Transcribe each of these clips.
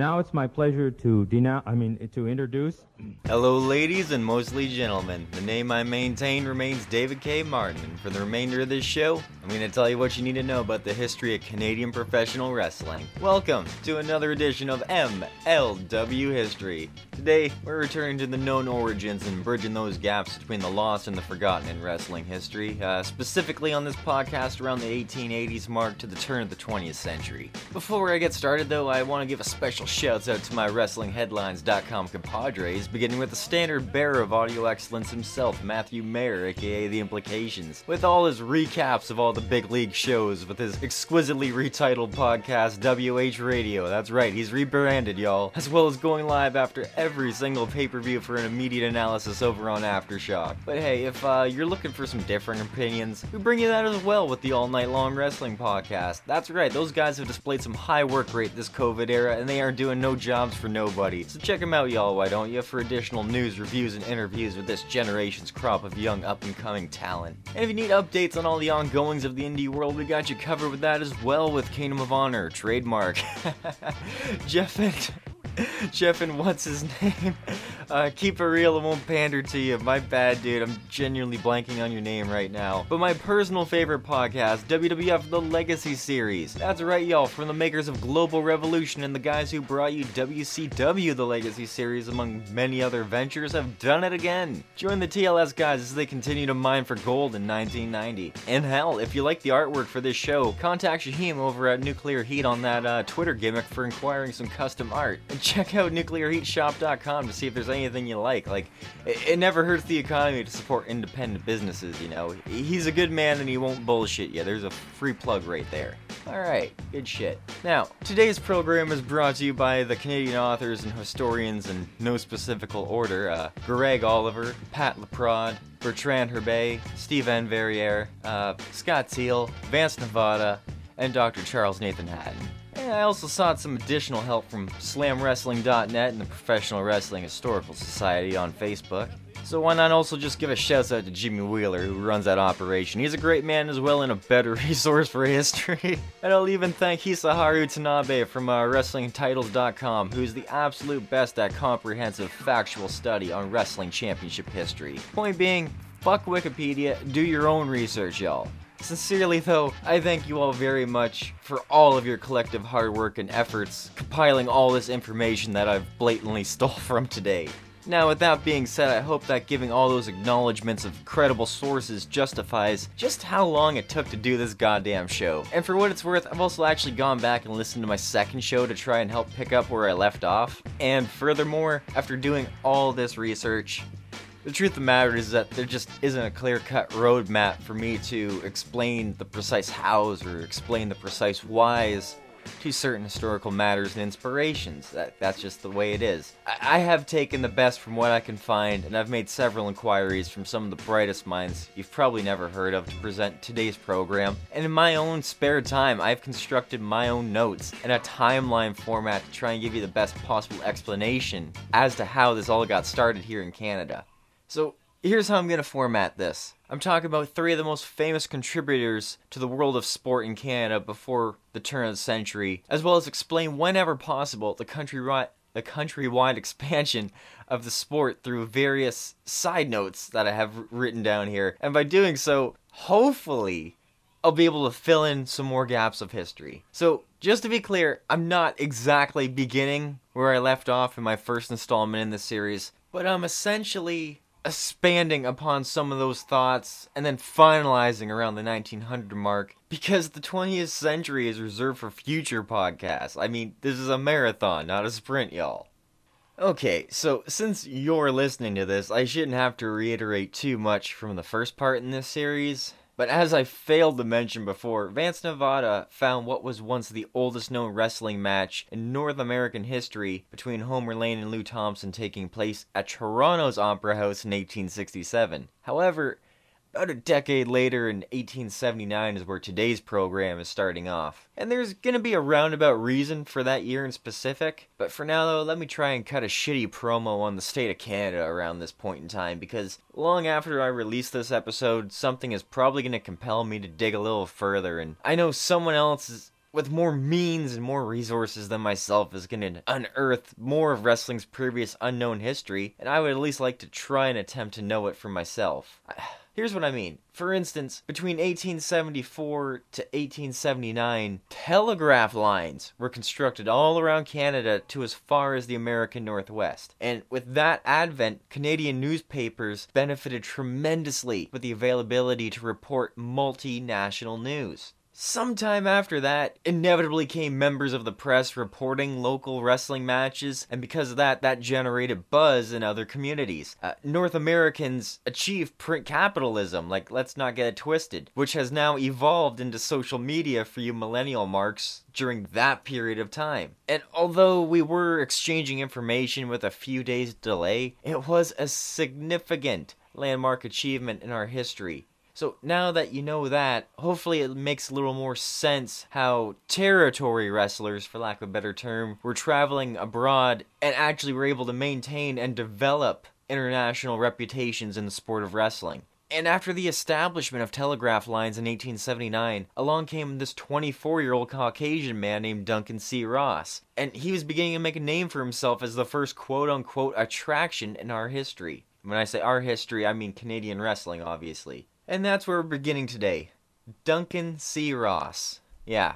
Now it's my pleasure to denounce, I mean, to introduce. Hello, ladies and mostly gentlemen. The name I maintain remains David K. Martin, and for the remainder of this show, I'm going to tell you what you need to know about the history of Canadian professional wrestling. Welcome to another edition of MLW History. Today, we're returning to the known origins and bridging those gaps between the lost and the forgotten in wrestling history, uh, specifically on this podcast around the 1880s mark to the turn of the 20th century. Before I get started, though, I want to give a special shouts out to my WrestlingHeadlines.com compadres, beginning with the standard bearer of audio excellence himself, Matthew Mayer, aka The Implications, with all his recaps of all the big league shows with his exquisitely retitled podcast, WH Radio. That's right, he's rebranded, y'all, as well as going live after every single pay per view for an immediate analysis over on Aftershock. But hey, if uh, you're looking for some different opinions, we bring you that as well with the All Night Long Wrestling podcast. That's right, those guys have displayed some high work rate this COVID era, and they are doing no jobs for nobody. So check them out, y'all, why don't you, for additional news, reviews, and interviews with this generation's crop of young up and coming talent. And if you need updates on all the ongoings of the indie world, we got you covered with that as well with Kingdom of Honor, trademark. Jeff and Jeff and what's his name? Uh, keep it real, it won't pander to you. My bad, dude. I'm genuinely blanking on your name right now. But my personal favorite podcast, WWF The Legacy Series. That's right, y'all. From the makers of Global Revolution and the guys who brought you WCW The Legacy Series, among many other ventures, have done it again. Join the TLS guys as they continue to mine for gold in 1990. And hell, if you like the artwork for this show, contact Shaheem over at Nuclear Heat on that uh, Twitter gimmick for inquiring some custom art. And check out nuclearheatshop.com to see if there's anything you like. Like, it, it, never hurts the economy to support independent businesses, you know. He's a good man and he won't bullshit you. There's a free plug right there. Alright, good shit. Now, today's program is brought to you by the Canadian authors and historians in no specifical order uh, Greg Oliver, Pat Laprade, Bertrand Hébert, Steve N. Verrier, uh, Scott Teal, Vance Nevada, and Dr. Charles Nathan Hatton. I also sought some additional help from SlamWrestling.net and the Professional Wrestling Historical Society on Facebook. So why not also just give a shout out to Jimmy Wheeler, who runs that operation? He's a great man as well and a better resource for history. and I'll even thank Hisaharu Tanabe from uh, WrestlingTitles.com, who's the absolute best at comprehensive factual study on wrestling championship history. Point being, fuck Wikipedia, do your own research, y'all. Sincerely, though, I thank you all very much for all of your collective hard work and efforts compiling all this information that I've blatantly stole from today. Now, with that being said, I hope that giving all those acknowledgments of credible sources justifies just how long it took to do this goddamn show. And for what it's worth, I've also actually gone back and listened to my second show to try and help pick up where I left off. And furthermore, after doing all this research, the truth of the matter is that there just isn't a clear cut roadmap for me to explain the precise hows or explain the precise whys to certain historical matters and inspirations. That, that's just the way it is. I, I have taken the best from what I can find, and I've made several inquiries from some of the brightest minds you've probably never heard of to present today's program. And in my own spare time, I've constructed my own notes in a timeline format to try and give you the best possible explanation as to how this all got started here in Canada. So here's how I'm going to format this. I'm talking about three of the most famous contributors to the world of sport in Canada before the turn of the century, as well as explain whenever possible the countrywide the countrywide expansion of the sport through various side notes that I have written down here. And by doing so, hopefully I'll be able to fill in some more gaps of history. So, just to be clear, I'm not exactly beginning where I left off in my first installment in this series, but I'm essentially expanding upon some of those thoughts and then finalizing around the 1900 mark because the 20th century is reserved for future podcasts. I mean, this is a marathon, not a sprint, y'all. Okay, so since you're listening to this, I shouldn't have to reiterate too much from the first part in this series. But as I failed to mention before, Vance Nevada found what was once the oldest known wrestling match in North American history between Homer Lane and Lou Thompson taking place at Toronto's Opera House in 1867. However, about a decade later, in 1879, is where today's program is starting off. And there's gonna be a roundabout reason for that year in specific, but for now though, let me try and cut a shitty promo on the state of Canada around this point in time, because long after I release this episode, something is probably gonna compel me to dig a little further, and I know someone else is with more means and more resources than myself is going to unearth more of wrestling's previous unknown history, and I would at least like to try and attempt to know it for myself. Here's what I mean. For instance, between 1874 to 1879, telegraph lines were constructed all around Canada to as far as the American Northwest. And with that advent, Canadian newspapers benefited tremendously with the availability to report multinational news. Sometime after that, inevitably came members of the press reporting local wrestling matches, and because of that, that generated buzz in other communities. Uh, North Americans achieved print capitalism, like, let's not get it twisted, which has now evolved into social media for you millennial marks during that period of time. And although we were exchanging information with a few days' delay, it was a significant landmark achievement in our history. So now that you know that, hopefully it makes a little more sense how territory wrestlers, for lack of a better term, were traveling abroad and actually were able to maintain and develop international reputations in the sport of wrestling. And after the establishment of telegraph lines in 1879, along came this 24 year old Caucasian man named Duncan C. Ross. And he was beginning to make a name for himself as the first quote unquote attraction in our history. When I say our history, I mean Canadian wrestling, obviously. And that's where we're beginning today. Duncan C. Ross. Yeah.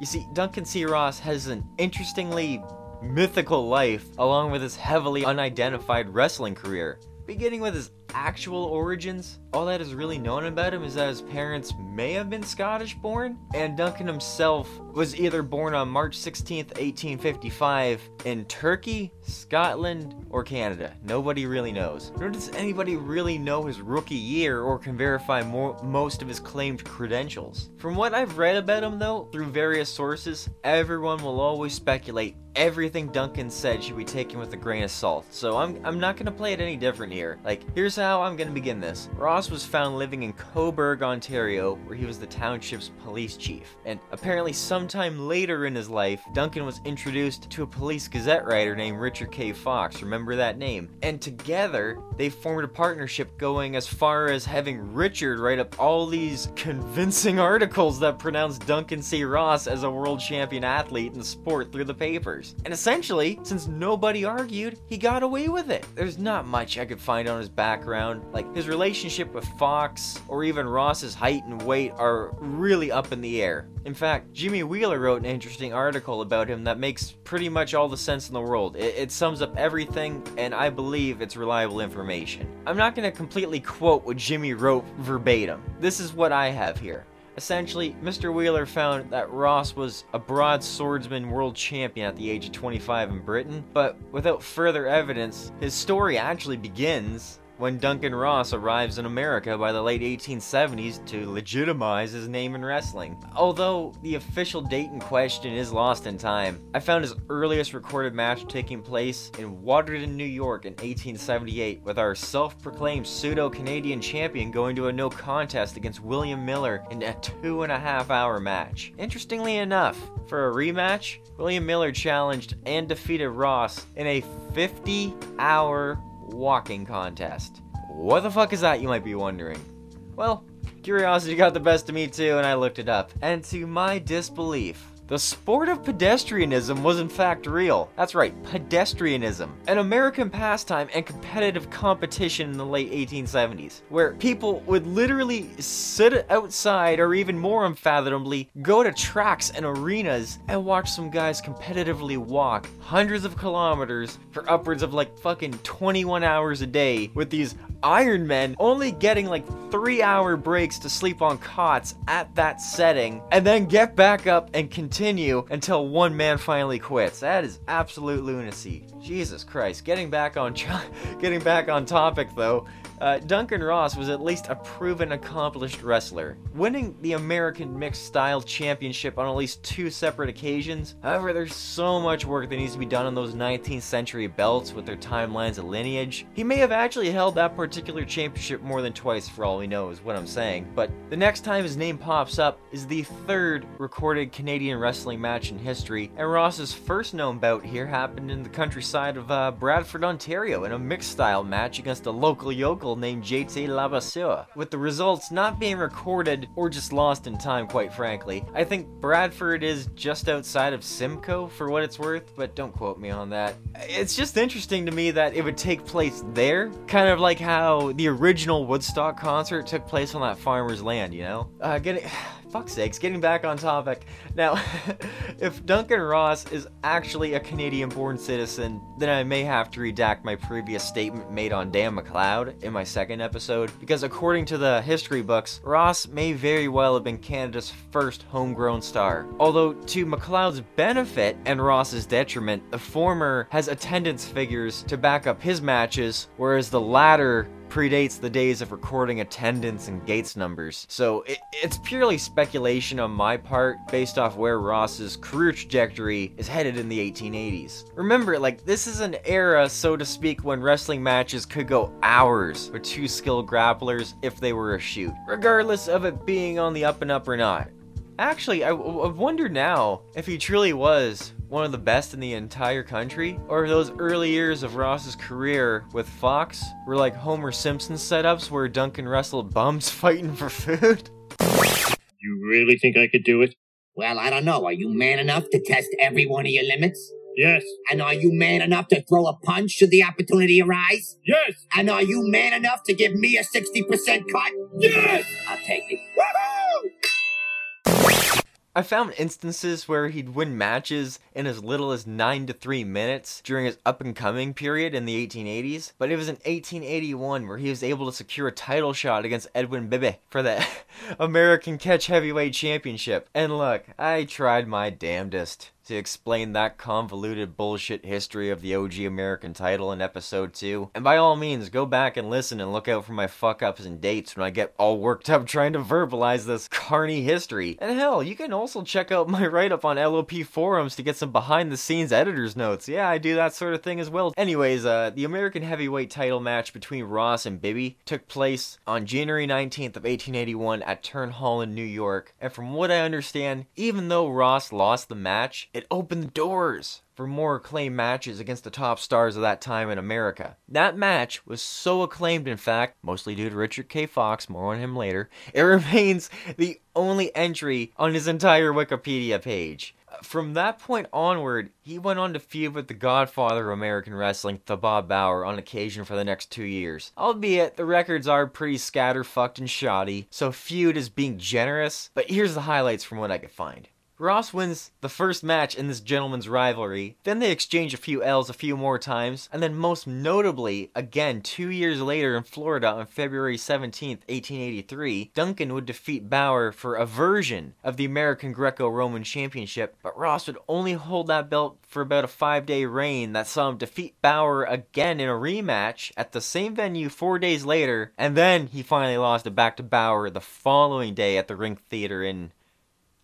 You see, Duncan C. Ross has an interestingly mythical life along with his heavily unidentified wrestling career. Beginning with his actual origins, all that is really known about him is that his parents may have been Scottish born, and Duncan himself was either born on March 16th, 1855 in Turkey, Scotland, or Canada. Nobody really knows. Nor does anybody really know his rookie year or can verify more, most of his claimed credentials. From what I've read about him though, through various sources, everyone will always speculate everything Duncan said should be taken with a grain of salt. So I'm I'm not gonna play it any different here. Like, here's how I'm gonna begin this. Ross was found living in Cobourg, Ontario, where he was the township's police chief. And apparently sometime later in his life, Duncan was introduced to a police gazette writer named Richard K. Fox. Remember that name? And together, they formed a partnership going as far as having Richard write up all these convincing articles that pronounced Duncan C. Ross as a world champion athlete in the sport through the papers. And essentially, since nobody argued, he got away with it. There's not much I could find on his background. Like, his relationship with Fox, or even Ross's height and weight, are really up in the air. In fact, Jimmy Wheeler wrote an interesting article about him that makes pretty much all the sense in the world. It, it sums up everything, and I believe it's reliable information. I'm not going to completely quote what Jimmy wrote verbatim. This is what I have here. Essentially, Mr. Wheeler found that Ross was a broad swordsman world champion at the age of 25 in Britain, but without further evidence, his story actually begins when Duncan Ross arrives in America by the late 1870s to legitimize his name in wrestling. Although the official date in question is lost in time, I found his earliest recorded match taking place in Watertown, New York in 1878, with our self proclaimed pseudo Canadian champion going to a no contest against William Miller in a two and a half hour match. Interestingly enough, for a rematch, William Miller challenged and defeated Ross in a 50 hour walking contest. What the fuck is that, you might be wondering? Well, curiosity got the best of me too, and I looked it up. And to my disbelief, the sport of pedestrianism was in fact real. That's right, pedestrianism. An American pastime and competitive competition in the late 1870s, where people would literally sit outside or even more unfathomably go to tracks and arenas and watch some guys competitively walk hundreds of kilometers for upwards of like fucking 21 hours a day with these Iron Men only getting like three hour breaks to sleep on cots at that setting and then get back up and continue until one man finally quits. That is absolute lunacy. Jesus Christ. Getting back on getting back on topic though. Uh, Duncan Ross was at least a proven accomplished wrestler, winning the American Mixed Style Championship on at least two separate occasions. However, there's so much work that needs to be done on those 19th century belts with their timelines and lineage. He may have actually held that particular championship more than twice for all we know is what I'm saying, but the next time his name pops up is the third recorded Canadian wrestling match in history, and Ross's first known bout here happened in the countryside of uh, Bradford, Ontario in a mixed style match against a local yokel named JT Labasseur, with the results not being recorded or just lost in time, quite frankly. I think Bradford is just outside of Simcoe for what it's worth, but don't quote me on that. It's just interesting to me that it would take place there, kind of like how the original Woodstock concert took place on that farmer's land, you know? Uh, getting fuck's sakes, getting back on topic. Now, if Duncan Ross is actually a Canadian born citizen, then I may have to redact my previous statement made on Dan McLeod in my second episode, because according to the history books, Ross may very well have been Canada's first homegrown star. Although, to McLeod's benefit and Ross's detriment, the former has attendance figures to back up his matches, whereas the latter predates the days of recording attendance and gates numbers, so it, it's purely speculation on my part based off where Ross's career trajectory is headed in the 1880s. Remember, like, this is an era, so to speak, when wrestling matches could go hours with two skilled grapplers if they were a shoot, regardless of it being on the up and up or not. Actually, I, I wonder now if he truly was one of the best in the entire country? Or those early years of Ross's career with Fox were like Homer Simpson setups where Duncan wrestled bums fighting for food? You really think I could do it? Well, I don't know. Are you man enough to test every one of your limits? Yes. And are you man enough to throw a punch should the opportunity arise? Yes. And are you man enough to give me a 60% cut? Yes. I'll take it. Woohoo! I found instances where he'd win matches in as little as 9 to 3 minutes during his up and coming period in the 1880s, but it was in 1881 where he was able to secure a title shot against Edwin Bibby for the American Catch Heavyweight Championship. And look, I tried my damnedest to explain that convoluted bullshit history of the OG American title in episode 2. And by all means, go back and listen and look out for my fuck ups and dates when I get all worked up trying to verbalize this carny history. And hell, you can also check out my write up on LOP forums to get some behind the scenes editor's notes. Yeah, I do that sort of thing as well. Anyways, uh, the American heavyweight title match between Ross and Bibby took place on January 19th of 1881 at Turn Hall in New York. And from what I understand, even though Ross lost the match, it opened the doors for more acclaimed matches against the top stars of that time in America. That match was so acclaimed, in fact, mostly due to Richard K. Fox, more on him later, it remains the only entry on his entire Wikipedia page. From that point onward, he went on to feud with the godfather of American wrestling, Thiebaud Bauer, on occasion for the next two years. Albeit, the records are pretty scatterfucked and shoddy, so feud is being generous, but here's the highlights from what I could find. Ross wins the first match in this gentleman's rivalry. Then they exchange a few L's a few more times, and then most notably, again two years later in Florida on February 17th, 1883, Duncan would defeat Bauer for a version of the American Greco-Roman Championship, but Ross would only hold that belt for about a five-day reign that saw him defeat Bauer again in a rematch at the same venue four days later, and then he finally lost it back to Bauer the following day at the Rink Theater in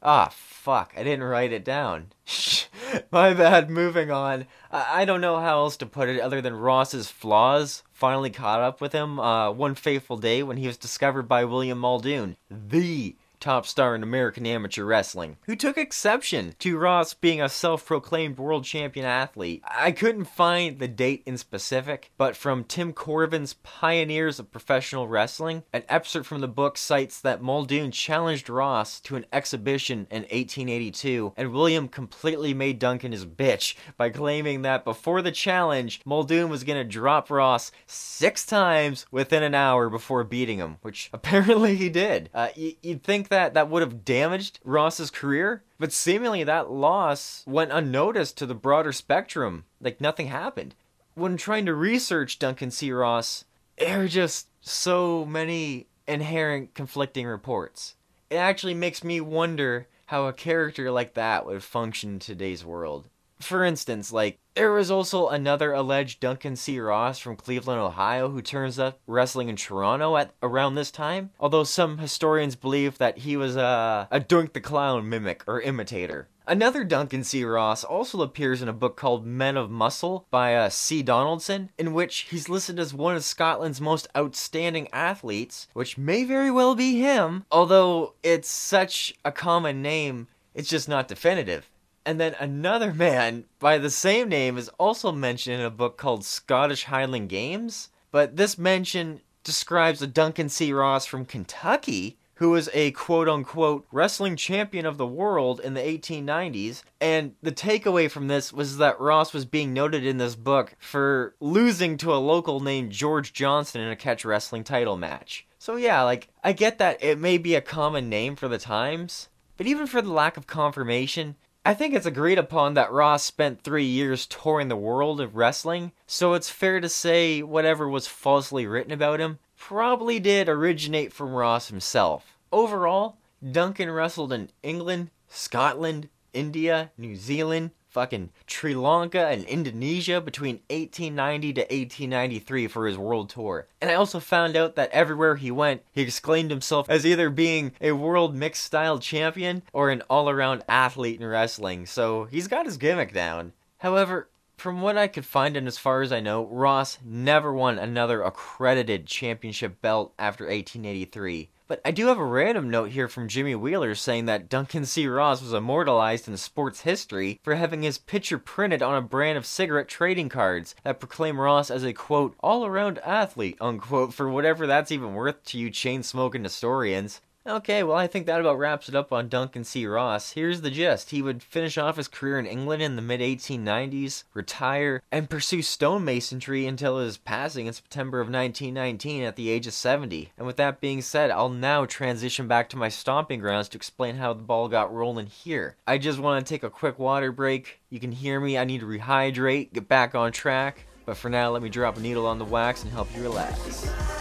Ah, fuck. I didn't write it down. My bad. Moving on. I-, I don't know how else to put it other than Ross's flaws finally caught up with him uh, one fateful day when he was discovered by William Muldoon, the top star in American amateur wrestling, who took exception to Ross being a self proclaimed world champion athlete. I couldn't find the date in specific, but from Tim Corvin's Pioneers of Professional Wrestling, an excerpt from the book cites that Muldoon challenged Ross to an exhibition in 1882, and William completely made Duncan his bitch by claiming that before the challenge, Muldoon was going to drop Ross six times within an hour before beating him, which apparently he did. Uh, y- you'd think that that would have damaged Ross's career, but seemingly that loss went unnoticed to the broader spectrum, like nothing happened. When trying to research Duncan C. Ross, there are just so many inherent conflicting reports. It actually makes me wonder how a character like that would function in today's world. For instance, like, there was also another alleged Duncan C. Ross from Cleveland, Ohio, who turns up wrestling in Toronto at around this time. Although some historians believe that he was a, a Dunk the Clown mimic or imitator. Another Duncan C. Ross also appears in a book called Men of Muscle by uh, C. Donaldson, in which he's listed as one of Scotland's most outstanding athletes, which may very well be him, although it's such a common name, it's just not definitive. And then another man by the same name is also mentioned in a book called Scottish Highland Games. But this mention describes a Duncan C. Ross from Kentucky who was a quote unquote wrestling champion of the world in the 1890s. And the takeaway from this was that Ross was being noted in this book for losing to a local named George Johnson in a catch wrestling title match. So, yeah, like, I get that it may be a common name for the times, but even for the lack of confirmation, I think it's agreed upon that Ross spent three years touring the world of wrestling, so it's fair to say whatever was falsely written about him probably did originate from Ross himself. Overall, Duncan wrestled in England, Scotland, India, New Zealand, fucking Sri Lanka and Indonesia between 1890 to 1893 for his world tour. And I also found out that everywhere he went, he exclaimed himself as either being a world mixed style champion or an all around athlete in wrestling, so he's got his gimmick down. However, from what I could find and as far as I know, Ross never won another accredited championship belt after 1883. But I do have a random note here from Jimmy Wheeler saying that Duncan C. Ross was immortalized in sports history for having his picture printed on a brand of cigarette trading cards that proclaim Ross as a quote, all around athlete, unquote, for whatever that's even worth to you chain smoking historians. Okay, well, I think that about wraps it up on Duncan C. Ross. Here's the gist he would finish off his career in England in the mid 1890s, retire, and pursue stonemasonry until his passing in September of 1919 at the age of 70. And with that being said, I'll now transition back to my stomping grounds to explain how the ball got rolling here. I just want to take a quick water break. You can hear me, I need to rehydrate, get back on track. But for now, let me drop a needle on the wax and help you relax.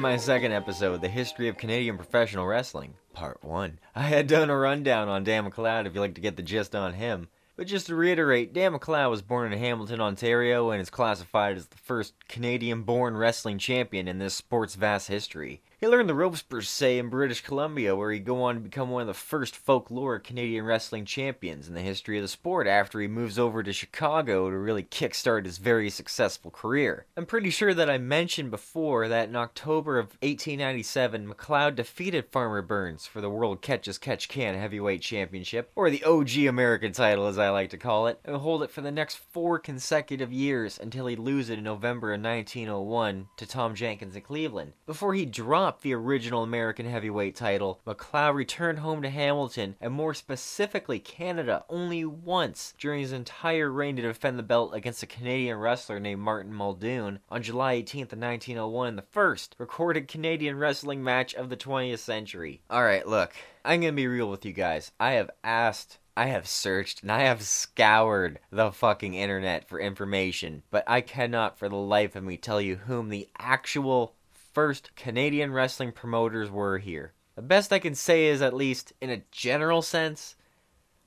My second episode, The History of Canadian Professional Wrestling, Part 1, I had done a rundown on Dan McLeod if you'd like to get the gist on him. But just to reiterate, Dan McLeod was born in Hamilton, Ontario, and is classified as the first Canadian born wrestling champion in this sport's vast history. He learned the ropes per se in British Columbia, where he'd go on to become one of the first folklore Canadian wrestling champions in the history of the sport after he moves over to Chicago to really kickstart his very successful career. I'm pretty sure that I mentioned before that in October of 1897, McLeod defeated Farmer Burns for the World Catch as Catch Can Heavyweight Championship, or the OG American title as I like to call it, and hold it for the next four consecutive years until he'd lose it in November of 1901 to Tom Jenkins in Cleveland. Before he dropped the original American heavyweight title, McLeod returned home to Hamilton, and more specifically Canada, only once during his entire reign to defend the belt against a Canadian wrestler named Martin Muldoon on July 18th of 1901 in the first recorded Canadian wrestling match of the 20th century. Alright, look, I'm gonna be real with you guys. I have asked I have searched and I have scoured the fucking internet for information, but I cannot for the life of me tell you whom the actual first Canadian wrestling promoters were here. The best I can say is, at least in a general sense,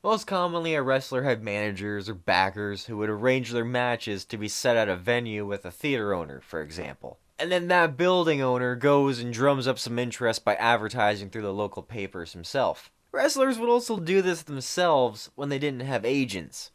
most commonly a wrestler had managers or backers who would arrange their matches to be set at a venue with a theater owner, for example. And then that building owner goes and drums up some interest by advertising through the local papers himself. Wrestlers would also do this themselves when they didn't have agents.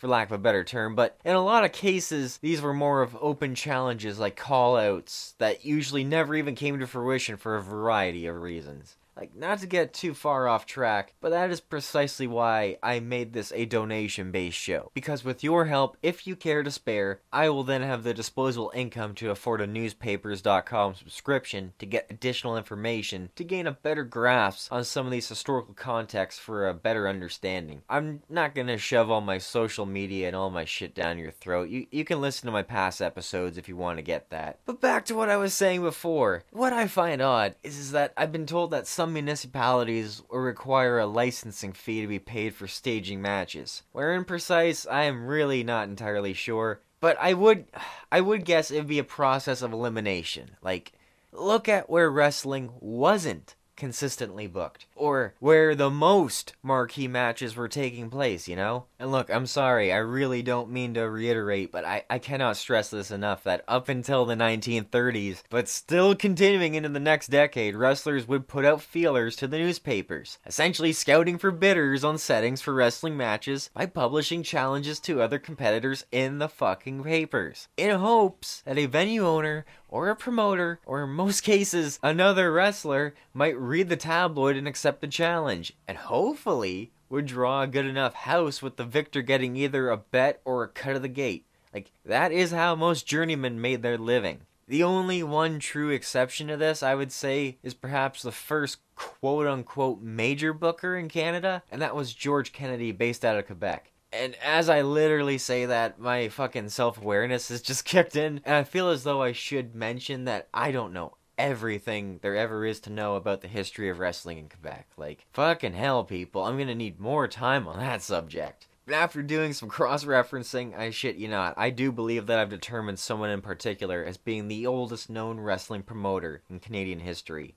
For lack of a better term, but in a lot of cases, these were more of open challenges like call outs that usually never even came to fruition for a variety of reasons. Like, not to get too far off track, but that is precisely why I made this a donation based show. Because with your help, if you care to spare, I will then have the disposable income to afford a newspapers.com subscription to get additional information to gain a better grasp on some of these historical contexts for a better understanding. I'm not gonna shove all my social media and all my shit down your throat. You, you can listen to my past episodes if you want to get that. But back to what I was saying before. What I find odd is, is that I've been told that some municipalities will require a licensing fee to be paid for staging matches. Where in precise, I am really not entirely sure, but I would I would guess it'd be a process of elimination. Like look at where wrestling wasn't consistently booked or where the most marquee matches were taking place, you know? And look, I'm sorry, I really don't mean to reiterate, but I, I cannot stress this enough that up until the 1930s, but still continuing into the next decade, wrestlers would put out feelers to the newspapers, essentially scouting for bidders on settings for wrestling matches by publishing challenges to other competitors in the fucking papers, in hopes that a venue owner or a promoter, or in most cases, another wrestler, might read the tabloid and accept the challenge, and hopefully would draw a good enough house with the victor getting either a bet or a cut of the gate. Like, that is how most journeymen made their living. The only one true exception to this, I would say, is perhaps the first quote unquote major booker in Canada, and that was George Kennedy, based out of Quebec. And as I literally say that, my fucking self awareness has just kicked in, and I feel as though I should mention that I don't know everything there ever is to know about the history of wrestling in Quebec. Like, fucking hell, people, I'm gonna need more time on that subject. But after doing some cross referencing, I shit you not, I do believe that I've determined someone in particular as being the oldest known wrestling promoter in Canadian history.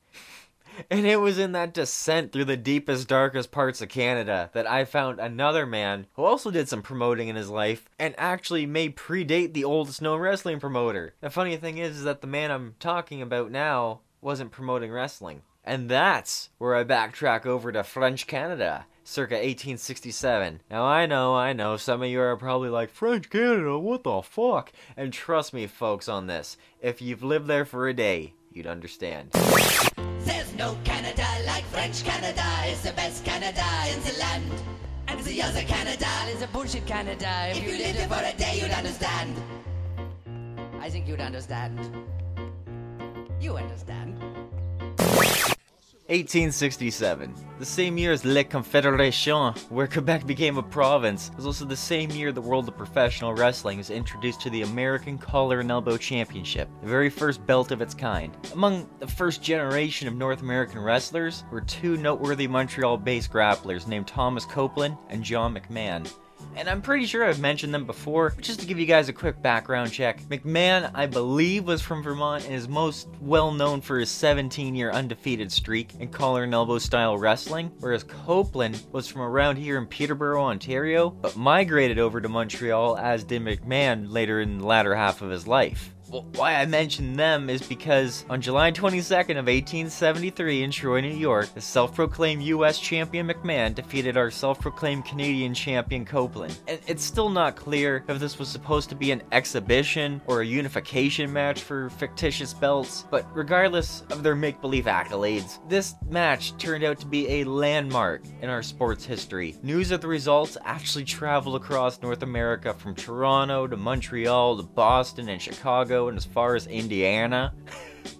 And it was in that descent through the deepest, darkest parts of Canada that I found another man who also did some promoting in his life and actually may predate the oldest known wrestling promoter. The funny thing is, is that the man I'm talking about now wasn't promoting wrestling. And that's where I backtrack over to French Canada, circa 1867. Now I know, I know, some of you are probably like, French Canada, what the fuck? And trust me, folks, on this, if you've lived there for a day, you'd understand. There's no Canada like French Canada. It's the best Canada in the land. And the other Canada is a bullshit Canada. If, you lived it for a day, you'd understand. I think you'd understand. You understand. 1867, the same year as Le Confédération, where Quebec became a province, was also the same year the world of professional wrestling was introduced to the American Collar and Elbow Championship, the very first belt of its kind. Among the first generation of North American wrestlers were two noteworthy Montreal based grapplers named Thomas Copeland and John McMahon. And I'm pretty sure I've mentioned them before, just to give you guys a quick background check, McMahon, I believe, was from Vermont and is most well known for his 17 year undefeated streak in collar and elbow style wrestling, whereas Copeland was from around here in Peterborough, Ontario, but migrated over to Montreal as did McMahon later in the latter half of his life. Why I mention them is because on July 22nd of 1873 in Troy, New York, the self-proclaimed U.S. champion McMahon defeated our self-proclaimed Canadian champion Copeland. And it's still not clear if this was supposed to be an exhibition or a unification match for fictitious belts, but regardless of their make-believe accolades, this match turned out to be a landmark in our sports history. News of the results actually traveled across North America from Toronto to Montreal to Boston and Chicago and as far as Indiana.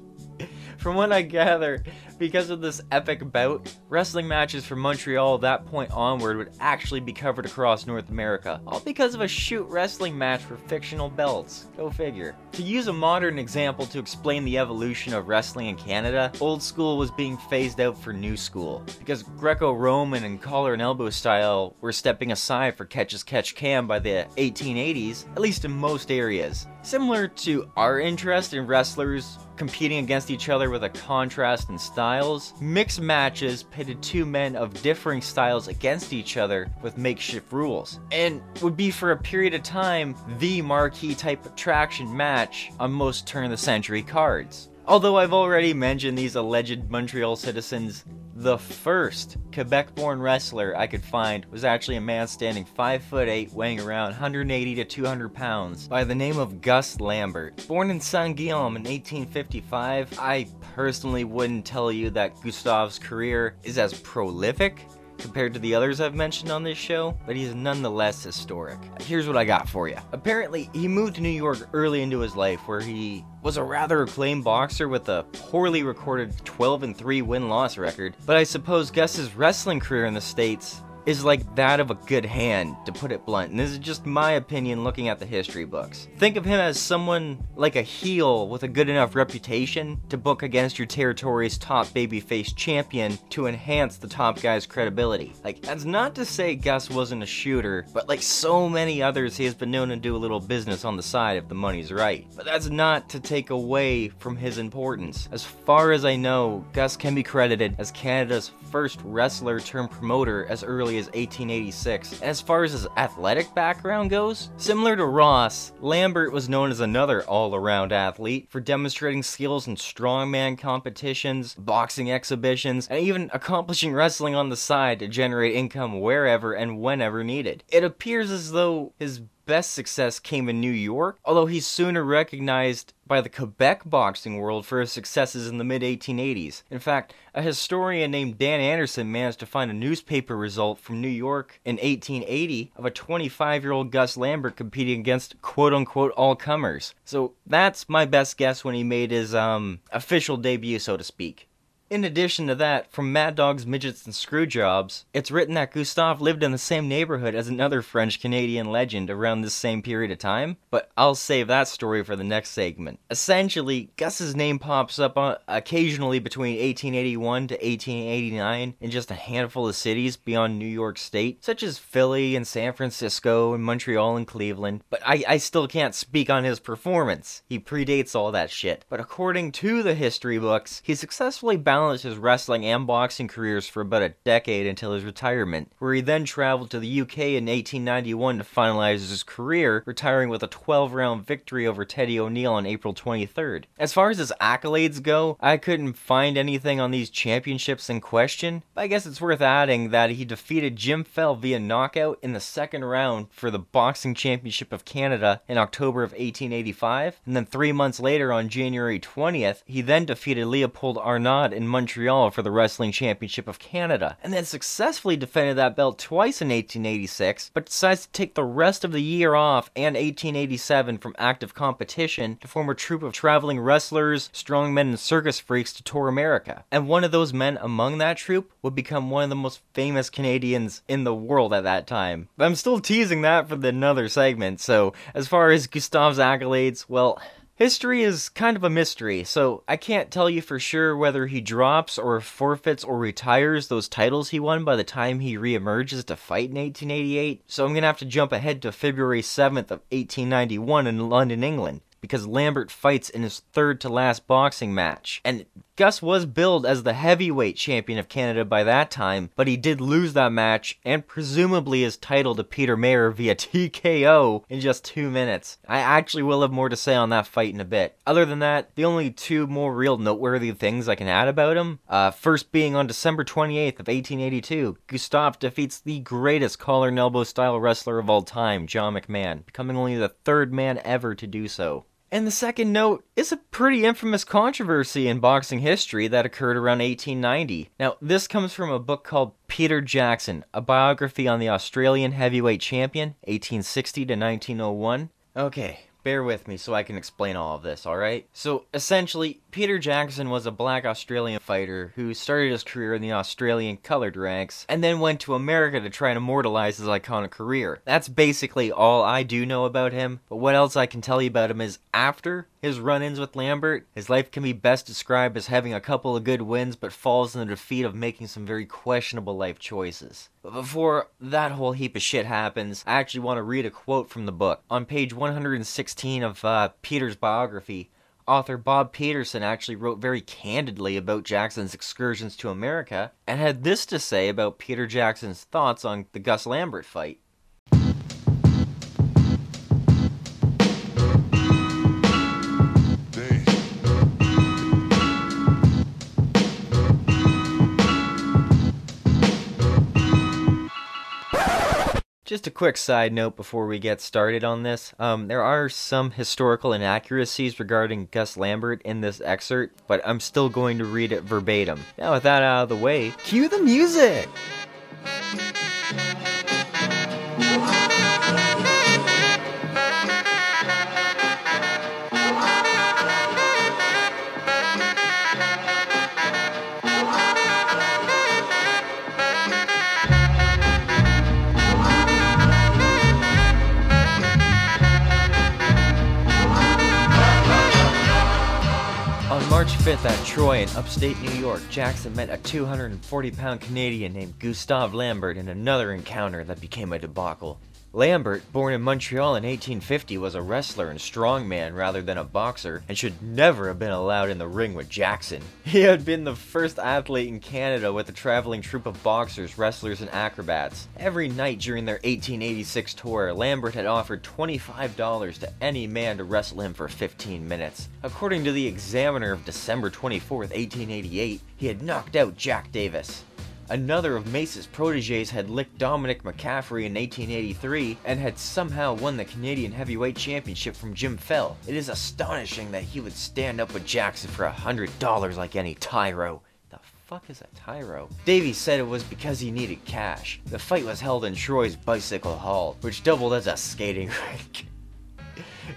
From what I gather, because of this epic bout, wrestling matches from Montreal that point onward would actually be covered across North America, all because of a shoot wrestling match for fictional belts. Go figure. To use a modern example to explain the evolution of wrestling in Canada, old school was being phased out for new school, because Greco Roman and collar and elbow style were stepping aside for catch as catch can by the 1880s, at least in most areas. Similar to our interest in wrestlers competing against each other with a contrast in styles, mixed matches pitted two men of differing styles against each other with makeshift rules, and would be for a period of time the marquee type attraction match on most turn of the century cards. Although I've already mentioned these alleged Montreal citizens The first Quebec born wrestler I could find was actually a man standing 5 foot 8, weighing around 180 to 200 pounds, by the name of Gus Lambert. Born in Saint Guillaume in 1855, I personally wouldn't tell you that Gustave's career is as prolific compared to the others I've mentioned on this show, but he's nonetheless historic. Here's what I got for you. Apparently, he moved to New York early into his life where he was a rather acclaimed boxer with a poorly recorded 12 and 3 win-loss record, but I suppose Gus's wrestling career in the states is like that of a good hand, to put it blunt. And this is just my opinion looking at the history books. Think of him as someone like a heel with a good enough reputation to book against your territory's top babyface champion to enhance the top guy's credibility. Like, that's not to say Gus wasn't a shooter, but like so many others, he has been known to do a little business on the side if the money's right. But that's not to take away from his importance. As far as I know, Gus can be credited as Canada's first wrestler turned promoter as early as 1886. As far as his athletic background goes, similar to Ross, Lambert was known as another all around athlete for demonstrating skills in strongman competitions, boxing exhibitions, and even accomplishing wrestling on the side to generate income wherever and whenever needed. It appears as though his best success came in New York, although he's sooner recognized by the Quebec boxing world for his successes in the mid 1880s. In fact, a historian named Dan Anderson managed to find a newspaper result from New York in 1880 of a 25 year old Gus Lambert competing against quote unquote all comers. So that's my best guess when he made his um, official debut, so to speak. In addition to that, from Mad Dogs, Midgets, and Screwjobs, it's written that Gustave lived in the same neighborhood as another French Canadian legend around this same period of time, but I'll save that story for the next segment. Essentially, Gus's name pops up occasionally between 1881 to 1889 in just a handful of cities beyond New York State, such as Philly and San Francisco and Montreal and Cleveland, but I, I still can't speak on his performance. He predates all that shit. But according to the history books, he successfully balanced his wrestling and boxing careers for about a decade until his retirement, where he then traveled to the UK in 1891 to finalize his career, retiring with a 12 round victory over Teddy O'Neill on April 23rd. As far as his accolades go, I couldn't find anything on these championships in question, but I guess it's worth adding that he defeated Jim Fell via knockout in the second round for the Boxing Championship of Canada in October of 1885, and then three months later on January 20th, he then defeated Leopold Arnaud in Montreal for the Wrestling Championship of Canada, and then successfully defended that belt twice in 1886, but decides to take the rest of the year off and 1887 from active competition to form a troupe of traveling wrestlers, strongmen, and circus freaks to tour America. And one of those men among that troupe would become one of the most famous Canadians in the world at that time. But I'm still teasing that for the another segment, so as far as Gustave's accolades, well, History is kind of a mystery, so I can't tell you for sure whether he drops or forfeits or retires those titles he won by the time he reemerges to fight in 1888. So I'm gonna have to jump ahead to February 7th of 1891 in London, England because Lambert fights in his third to last boxing match. And Gus was billed as the heavyweight champion of Canada by that time, but he did lose that match and presumably his title to Peter Maher via TKO in just two minutes. I actually will have more to say on that fight in a bit. Other than that, the only two more real noteworthy things I can add about him, uh, first being on December 28th of 1882, Gustav defeats the greatest collar and elbow style wrestler of all time, John McMahon, becoming only the third man ever to do so. And the second note is a pretty infamous controversy in boxing history that occurred around 1890. Now, this comes from a book called Peter Jackson, a biography on the Australian heavyweight champion, 1860 to 1901. Okay, bear with me so I can explain all of this, alright? So, essentially, Peter Jackson was a black Australian fighter who started his career in the Australian colored ranks and then went to America to try and immortalize his iconic career. That's basically all I do know about him, but what else I can tell you about him is after his run ins with Lambert, his life can be best described as having a couple of good wins but falls in the defeat of making some very questionable life choices. But before that whole heap of shit happens, I actually want to read a quote from the book. On page 116 of uh, Peter's biography, author Bob Petersen actually wrote very candidly about Jackson's excursions to America and had this to say about Peter Jackson's thoughts on the Gus Lambert fight. Just a quick side note before we get started on this. Um, there are some historical inaccuracies regarding Gus Lambert in this excerpt, but I'm still going to read it verbatim. Now, with that out of the way, cue the music! March 5th at Troy in upstate New York, Jackson met a 240 pound Canadian named Gustave Lambert in another encounter that became a debacle. Lambert, born in Montreal in 1850, was a wrestler and strongman rather than a boxer, and should never have been allowed in the ring with Jackson. He had been the first athlete in Canada with a traveling troupe of boxers, wrestlers, and acrobats. Every night during their 1886 tour, Lambert had offered $25 to any man to wrestle him for 15 minutes. According to the Examiner of December 24, 1888, he had knocked out Jack Davis. Another of Mace's proteges had licked Dominic McCaffrey in 1883 and had somehow won the Canadian Heavyweight Championship from Jim Fell. It is astonishing that he would stand up with Jackson for a hundred dollars like any tyro. The fuck is a tyro? Davies said it was because he needed cash. The fight was held in Troy's Bicycle Hall, which doubled as a skating rink.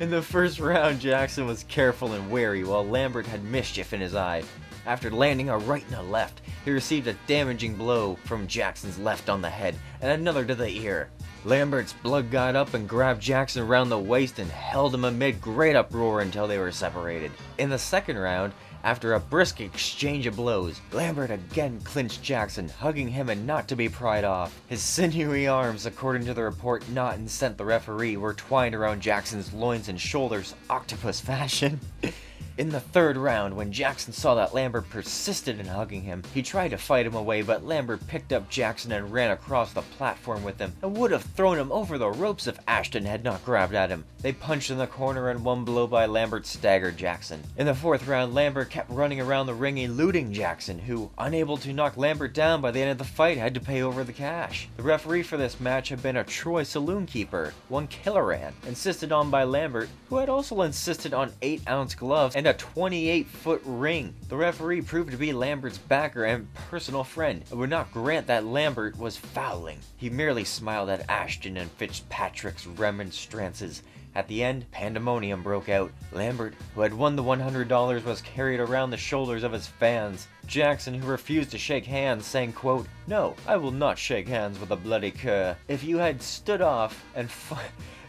In the first round, Jackson was careful and wary, while Lambert had mischief in his eye. After landing a right and a left, he received a damaging blow from Jackson's left on the head and another to the ear. Lambert's blood got up and grabbed Jackson around the waist and held him amid great uproar until they were separated. In the second round, after a brisk exchange of blows, Lambert again clinched Jackson, hugging him and not to be pried off. His sinewy arms, according to the report and sent the referee, were twined around Jackson's loins and shoulders, octopus fashion. In the third round, when Jackson saw that Lambert persisted in hugging him, he tried to fight him away, but Lambert picked up Jackson and ran across the platform with him, and would have thrown him over the ropes if Ashton had not grabbed at him. They punched in the corner, and one blow by Lambert staggered Jackson. In the fourth round, Lambert kept running around the ring eluding Jackson, who, unable to knock Lambert down by the end of the fight, had to pay over the cash. The referee for this match had been a Troy saloon keeper, one Killeran, insisted on by Lambert, who had also insisted on 8 ounce gloves and a 28 foot ring. The referee proved to be Lambert's backer and personal friend, and would not grant that Lambert was fouling. He merely smiled at Ashton and Fitzpatrick's remonstrances. At the end, pandemonium broke out. Lambert, who had won the $100, was carried around the shoulders of his fans. Jackson, who refused to shake hands, saying, quote, No, I will not shake hands with a bloody cur. If you had stood off and fought...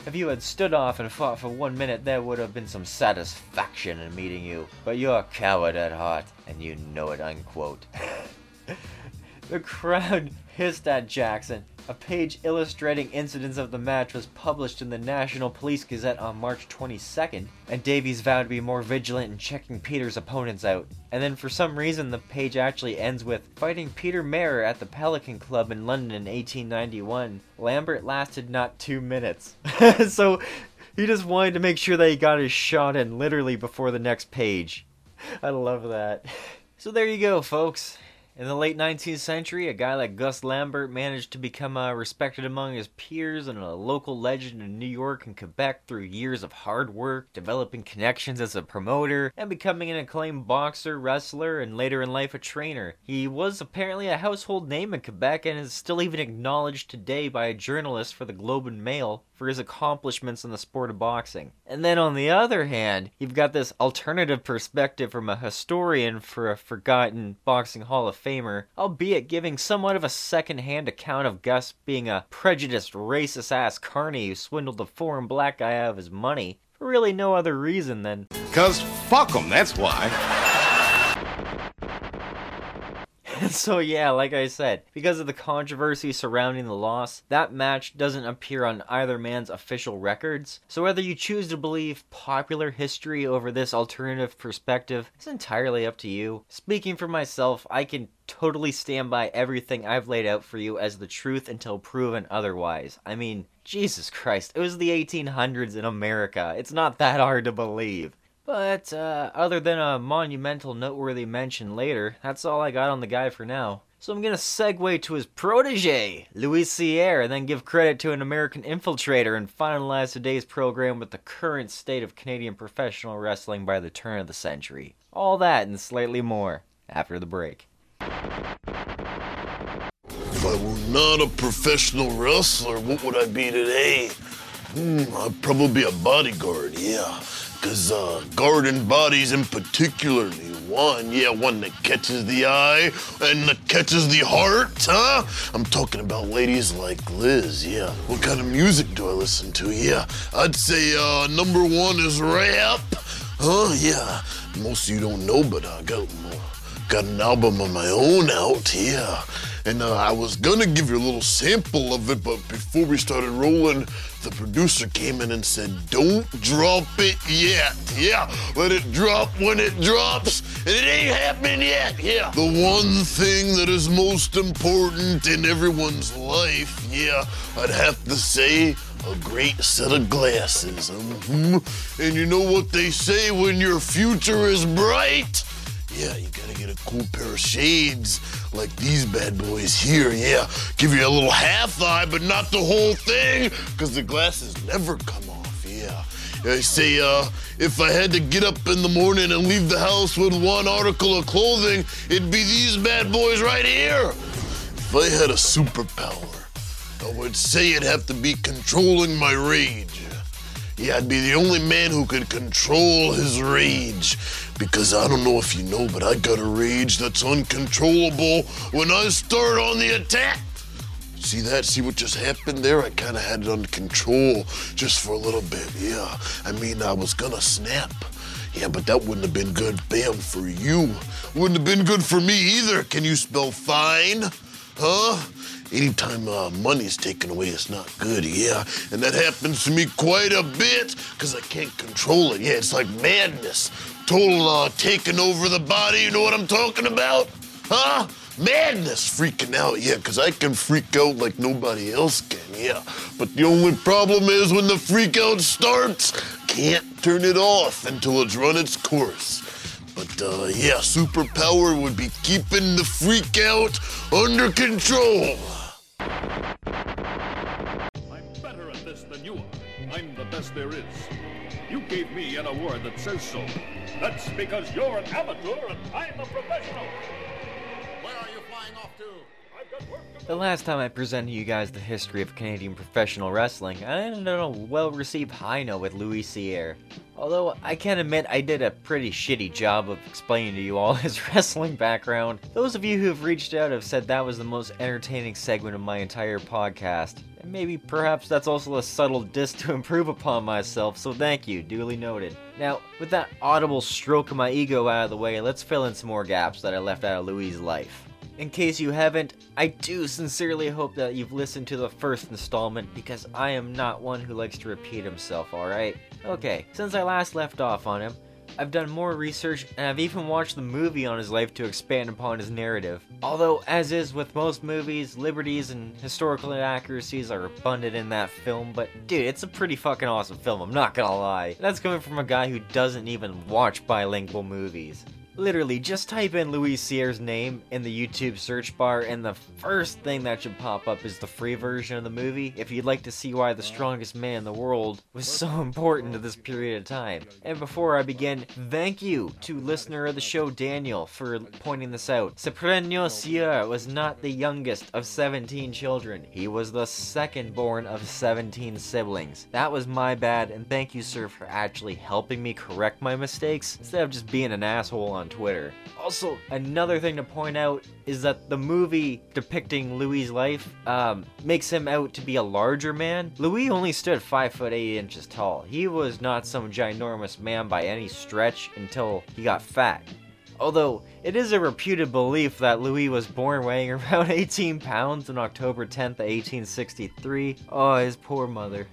If you had stood off and fought for one minute, there would have been some satisfaction in meeting you. But you're a coward at heart, and you know it, unquote. the crowd hissed at Jackson. A page illustrating incidents of the match was published in the National Police Gazette on March 22nd, and Davies vowed to be more vigilant in checking Peter's opponents out. And then for some reason the page actually ends with fighting Peter Maher at the Pelican Club in London in 1891. Lambert lasted not two minutes. so he just wanted to make sure that he got his shot in literally before the next page. I love that. So there you go, folks. In the late 19th century, a guy like Gus Lambert managed to become uh, respected among his peers and a local legend in New York and Quebec through years of hard work, developing connections as a promoter, and becoming an acclaimed boxer, wrestler, and later in life a trainer. He was apparently a household name in Quebec and is still even acknowledged today by a journalist for the Globe and Mail for his accomplishments in the sport of boxing. And then on the other hand, you've got this alternative perspective from a historian for a forgotten boxing Hall of Famer, albeit giving somewhat of a second-hand account of Gus being a prejudiced, racist ass carny who swindled a foreign black guy out of his money for really no other reason than Cause fuck 'em, that's why. so yeah, like I said, because of the controversy surrounding the loss, that match doesn't appear on either man's official records. So whether you choose to believe popular history over this alternative perspective is entirely up to you. Speaking for myself, I can totally stand by everything I've laid out for you as the truth until proven otherwise. I mean, Jesus Christ, it was the 1800s in America. It's not that hard to believe. But uh, other than a monumental, noteworthy mention later, that's all I got on the guy for now. So I'm gonna segue to his protege, Louis Cyr, and then give credit to an American infiltrator and finalize today's program with the current state of Canadian professional wrestling by the turn of the century. All that and slightly more after the break. If I were not a professional wrestler, what would I be today? Hmm, I'd probably be a bodyguard, yeah. Cause uh, guarding bodies in particularly one, yeah, one that catches the eye and that catches the heart, huh? I'm talking about ladies like Liz, yeah. What kind of music do I listen to? Yeah, I'd say uh, number one is rap, huh? Yeah. Most of you don't know, but I got got an album of my own out, yeah. And uh, I was gonna give you a little sample of it, but before we started rolling, the producer came in and said, Don't drop it yet. Yeah, let it drop when it drops, and it ain't happening yet. Yeah. The one thing that is most important in everyone's life, yeah, I'd have to say, a great set of glasses. Mhm. And you know what they say when your future is bright? Yeah, you gotta get a cool pair of shades like these bad boys here. Yeah, give you a little half eye, but not the whole thing, because the glasses never come off. Yeah. I say, uh, if I had to get up in the morning and leave the house with one article of clothing, it'd be these bad boys right here. If I had a superpower, I would say it'd have to be controlling my rage. Yeah, I'd be the only man who could control his rage. Because I don't know if you know, but I got a rage that's uncontrollable when I start on the attack. See that? See what just happened there? I kind of had it under control just for a little bit, yeah. I mean, I was gonna snap. Yeah, but that wouldn't have been good, bam, for you. Wouldn't have been good for me either. Can you spell fine? Huh? Anytime uh, money's taken away, it's not good, yeah. And that happens to me quite a bit because I can't control it. Yeah, it's like madness. Total uh, taking over the body. You know what I'm talking about? Huh? Madness freaking out, yeah, because I can freak out like nobody else can, yeah. But the only problem is when the freak out starts, can't turn it off until it's run its course. But uh, yeah, superpower would be keeping the freak out under control. I'm better at this than you are. I'm the best there is. You gave me an award that says so. That's because you're an amateur and I'm a professional. Where are you flying off to? I've got work to The last time I presented you guys the history of Canadian professional wrestling, I ended on a well received high note with Louis Cyr. Although I can't admit I did a pretty shitty job of explaining to you all his wrestling background. Those of you who have reached out have said that was the most entertaining segment of my entire podcast. Maybe perhaps that's also a subtle diss to improve upon myself, so thank you, duly noted. Now, with that audible stroke of my ego out of the way, let's fill in some more gaps that I left out of Louis' life. In case you haven't, I do sincerely hope that you've listened to the first installment because I am not one who likes to repeat himself, alright? Okay, since I last left off on him, I've done more research and I've even watched the movie on his life to expand upon his narrative. Although, as is with most movies, liberties and historical inaccuracies are abundant in that film, but dude, it's a pretty fucking awesome film, I'm not gonna lie. That's coming from a guy who doesn't even watch bilingual movies. Literally, just type in Louis Cyr's name in the YouTube search bar, and the first thing that should pop up is the free version of the movie if you'd like to see why the strongest man in the world was so important to this period of time. And before I begin, thank you to listener of the show Daniel for pointing this out. Cyprien-Noé Cyr was not the youngest of 17 children, he was the second born of 17 siblings. That was my bad, and thank you, sir, for actually helping me correct my mistakes instead of just being an asshole on Twitter. Also, another thing to point out is that the movie depicting Louis' life um, makes him out to be a larger man. Louis only stood 5 foot 8 inches tall. He was not some ginormous man by any stretch until he got fat. Although, it is a reputed belief that Louis was born weighing around 18 pounds on October 10th, 1863. Oh, his poor mother.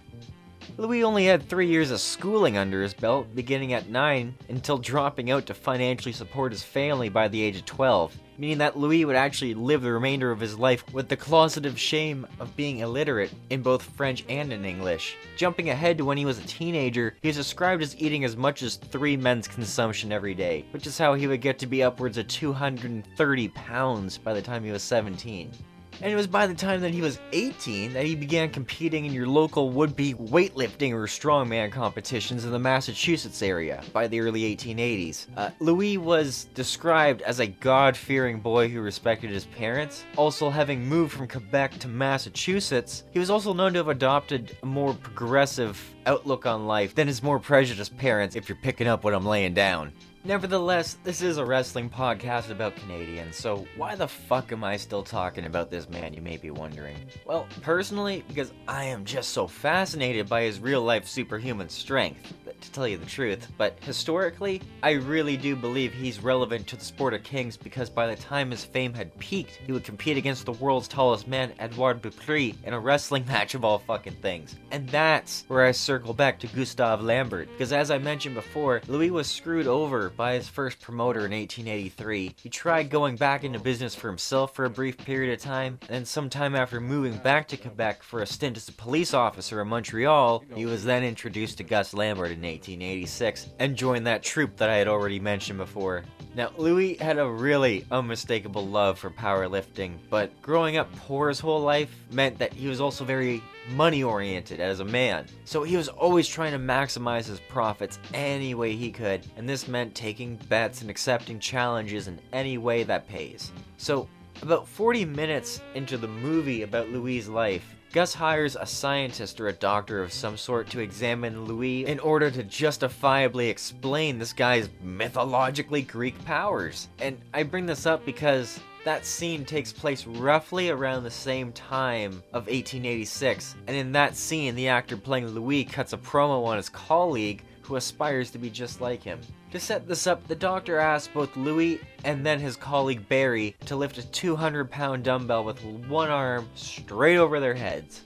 Louis only had three years of schooling under his belt, beginning at 9 until dropping out to financially support his family by the age of 12, meaning that Louis would actually live the remainder of his life with the closeted shame of being illiterate in both French and in English. Jumping ahead to when he was a teenager, he is described as eating as much as three men's consumption every day, which is how he would get to be upwards of 230 pounds by the time he was 17. And it was by the time that he was 18 that he began competing in your local would be weightlifting or strongman competitions in the Massachusetts area by the early 1880s. Uh, Louis was described as a God fearing boy who respected his parents. Also, having moved from Quebec to Massachusetts, he was also known to have adopted a more progressive outlook on life than his more prejudiced parents, if you're picking up what I'm laying down. Nevertheless, this is a wrestling podcast about Canadians, so why the fuck am I still talking about this man, you may be wondering? Well, personally, because I am just so fascinated by his real life superhuman strength, to tell you the truth, but historically, I really do believe he's relevant to the sport of kings because by the time his fame had peaked, he would compete against the world's tallest man, Edouard Beaupré, in a wrestling match of all fucking things. And that's where I circle back to Gustave Lambert, because as I mentioned before, Louis was screwed over by his first promoter in 1883. He tried going back into business for himself for a brief period of time, and sometime after moving back to Quebec for a stint as a police officer in Montreal, he was then introduced to Gus Lambert in 1886 and joined that troupe that I had already mentioned before. Now, Louis had a really unmistakable love for powerlifting, but growing up poor his whole life meant that he was also very money oriented as a man. So he was always trying to maximize his profits any way he could, and this meant taking bets and accepting challenges in any way that pays. So, about 40 minutes into the movie about Louis' life, Gus hires a scientist or a doctor of some sort to examine Louis in order to justifiably explain this guy's mythologically Greek powers. And I bring this up because that scene takes place roughly around the same time of 1886, and in that scene, the actor playing Louis cuts a promo on his colleague who aspires to be just like him. To set this up, the doctor asks both Louis and then his colleague Barry to lift a 200 pound dumbbell with one arm straight over their heads.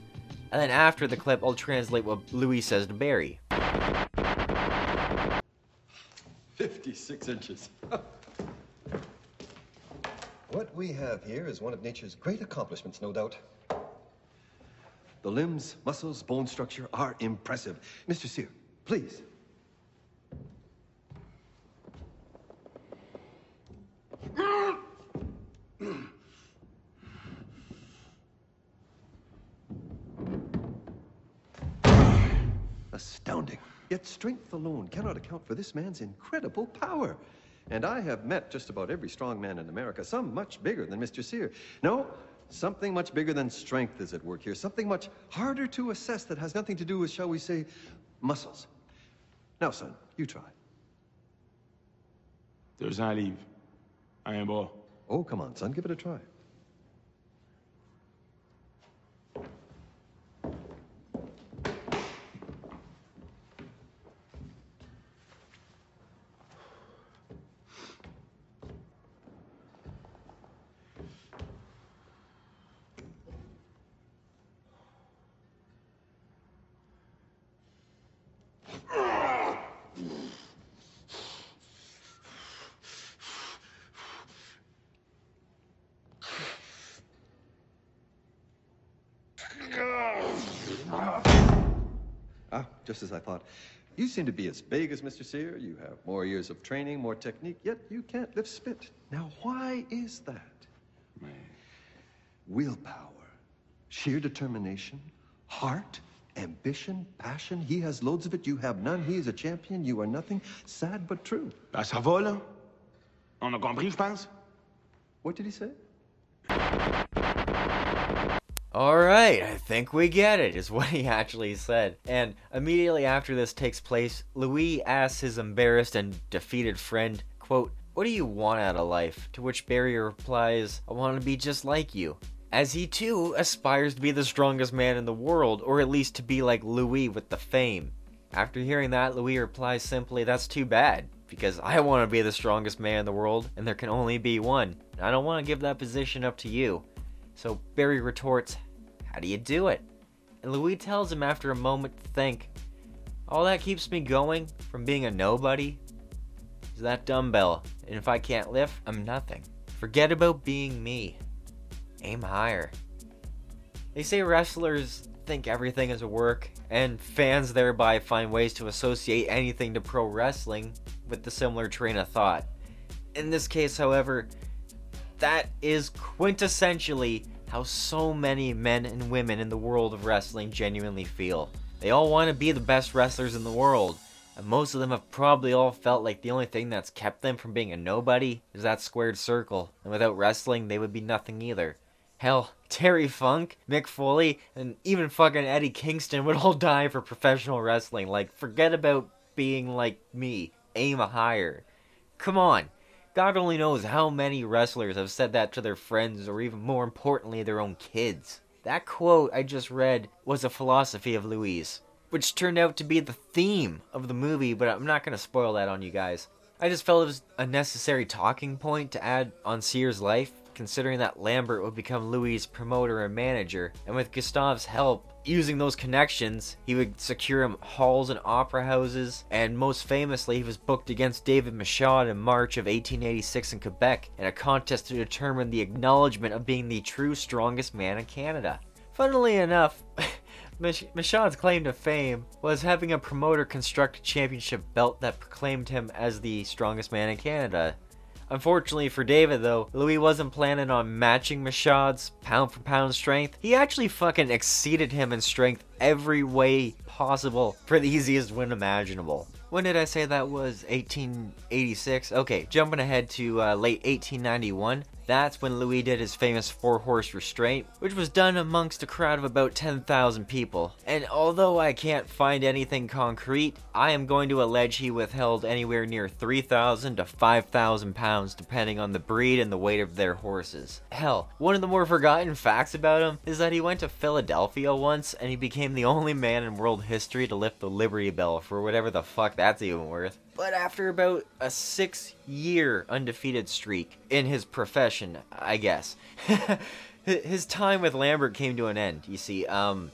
And then after the clip, I'll translate what Louis says to Barry. 56 inches. What we have here is one of nature's great accomplishments, no doubt. The limbs, muscles, bone structure are impressive. Mr. Cyr, please. Astounding. Yet strength alone cannot account for this man's incredible power. And I have met just about every strong man in America, some much bigger than Mr. Cyr. No, something much bigger than strength is at work here, something much harder to assess that has nothing to do with, shall we say, muscles. Now, son, you try. There's un livre. Un bras. Oh, come on, son, give it a try. Ah, just as I thought. You seem to be as big as Mr. Cyr. You have more years of training, more technique, yet you can't lift spit. Now, why is that? Willpower, sheer determination, heart, ambition, passion. He has loads of it. You have none. He is a champion. You are nothing. Sad but true. Ben, ça va, là? On a compris, je pense? What did he say? Alright, I think we get it, is what he actually said. And immediately after this takes place, Louis asks his embarrassed and defeated friend, quote, What do you want out of life? To which Barry replies, I want to be just like you. As he too aspires to be the strongest man in the world, or at least to be like Louis with the fame. After hearing that, Louis replies simply, That's too bad, because I want to be the strongest man in the world, and there can only be one. I don't want to give that position up to you. So Barry retorts, How do you do it? And Louis tells him after a moment to think, All that keeps me going from being a nobody is that dumbbell. And if I can't lift, I'm nothing. Forget about being me. Aim higher. They say wrestlers think everything is a work, and fans thereby find ways to associate anything to pro wrestling with the similar train of thought. In this case, however, that is quintessentially how so many men and women in the world of wrestling genuinely feel. They all want to be the best wrestlers in the world, and most of them have probably all felt like the only thing that's kept them from being a nobody is that squared circle, and without wrestling, they would be nothing either. Hell, Terry Funk, Mick Foley, and even fucking Eddie Kingston would all die for professional wrestling. Like, forget about being like me. Aim higher. Come on. God only knows how many wrestlers have said that to their friends or even more importantly, their own kids. That quote I just read was a philosophy of Louise, which turned out to be the theme of the movie, but I'm not going to spoil that on you guys. I just felt it was a necessary talking point to add on Cyr's life considering that Lambert would become Louis' promoter and manager, and with Gustave's help, using those connections, he would secure him halls and opera houses, and most famously, he was booked against David Michaud in March of 1886 in Quebec in a contest to determine the acknowledgement of being the true strongest man in Canada. Funnily enough, Michaud's claim to fame was having a promoter construct a championship belt that proclaimed him as the strongest man in Canada. Unfortunately for David, though, Louis wasn't planning on matching Michaud's pound for pound strength. He actually fucking exceeded him in strength every way possible for the easiest win imaginable. When did I say that was? 1886? Okay, jumping ahead to uh, late 1891. That's when Louis did his famous four horse restraint, which was done amongst a crowd of about 10,000 people. And although I can't find anything concrete, I am going to allege he withheld anywhere near 3,000 to 5,000 pounds depending on the breed and the weight of their horses. Hell, one of the more forgotten facts about him is that he went to Philadelphia once and he became the only man in world history to lift the Liberty Bell for whatever the fuck that's even worth. But after about a six year undefeated streak in his profession, I guess, his time with Lambert came to an end. You see, um,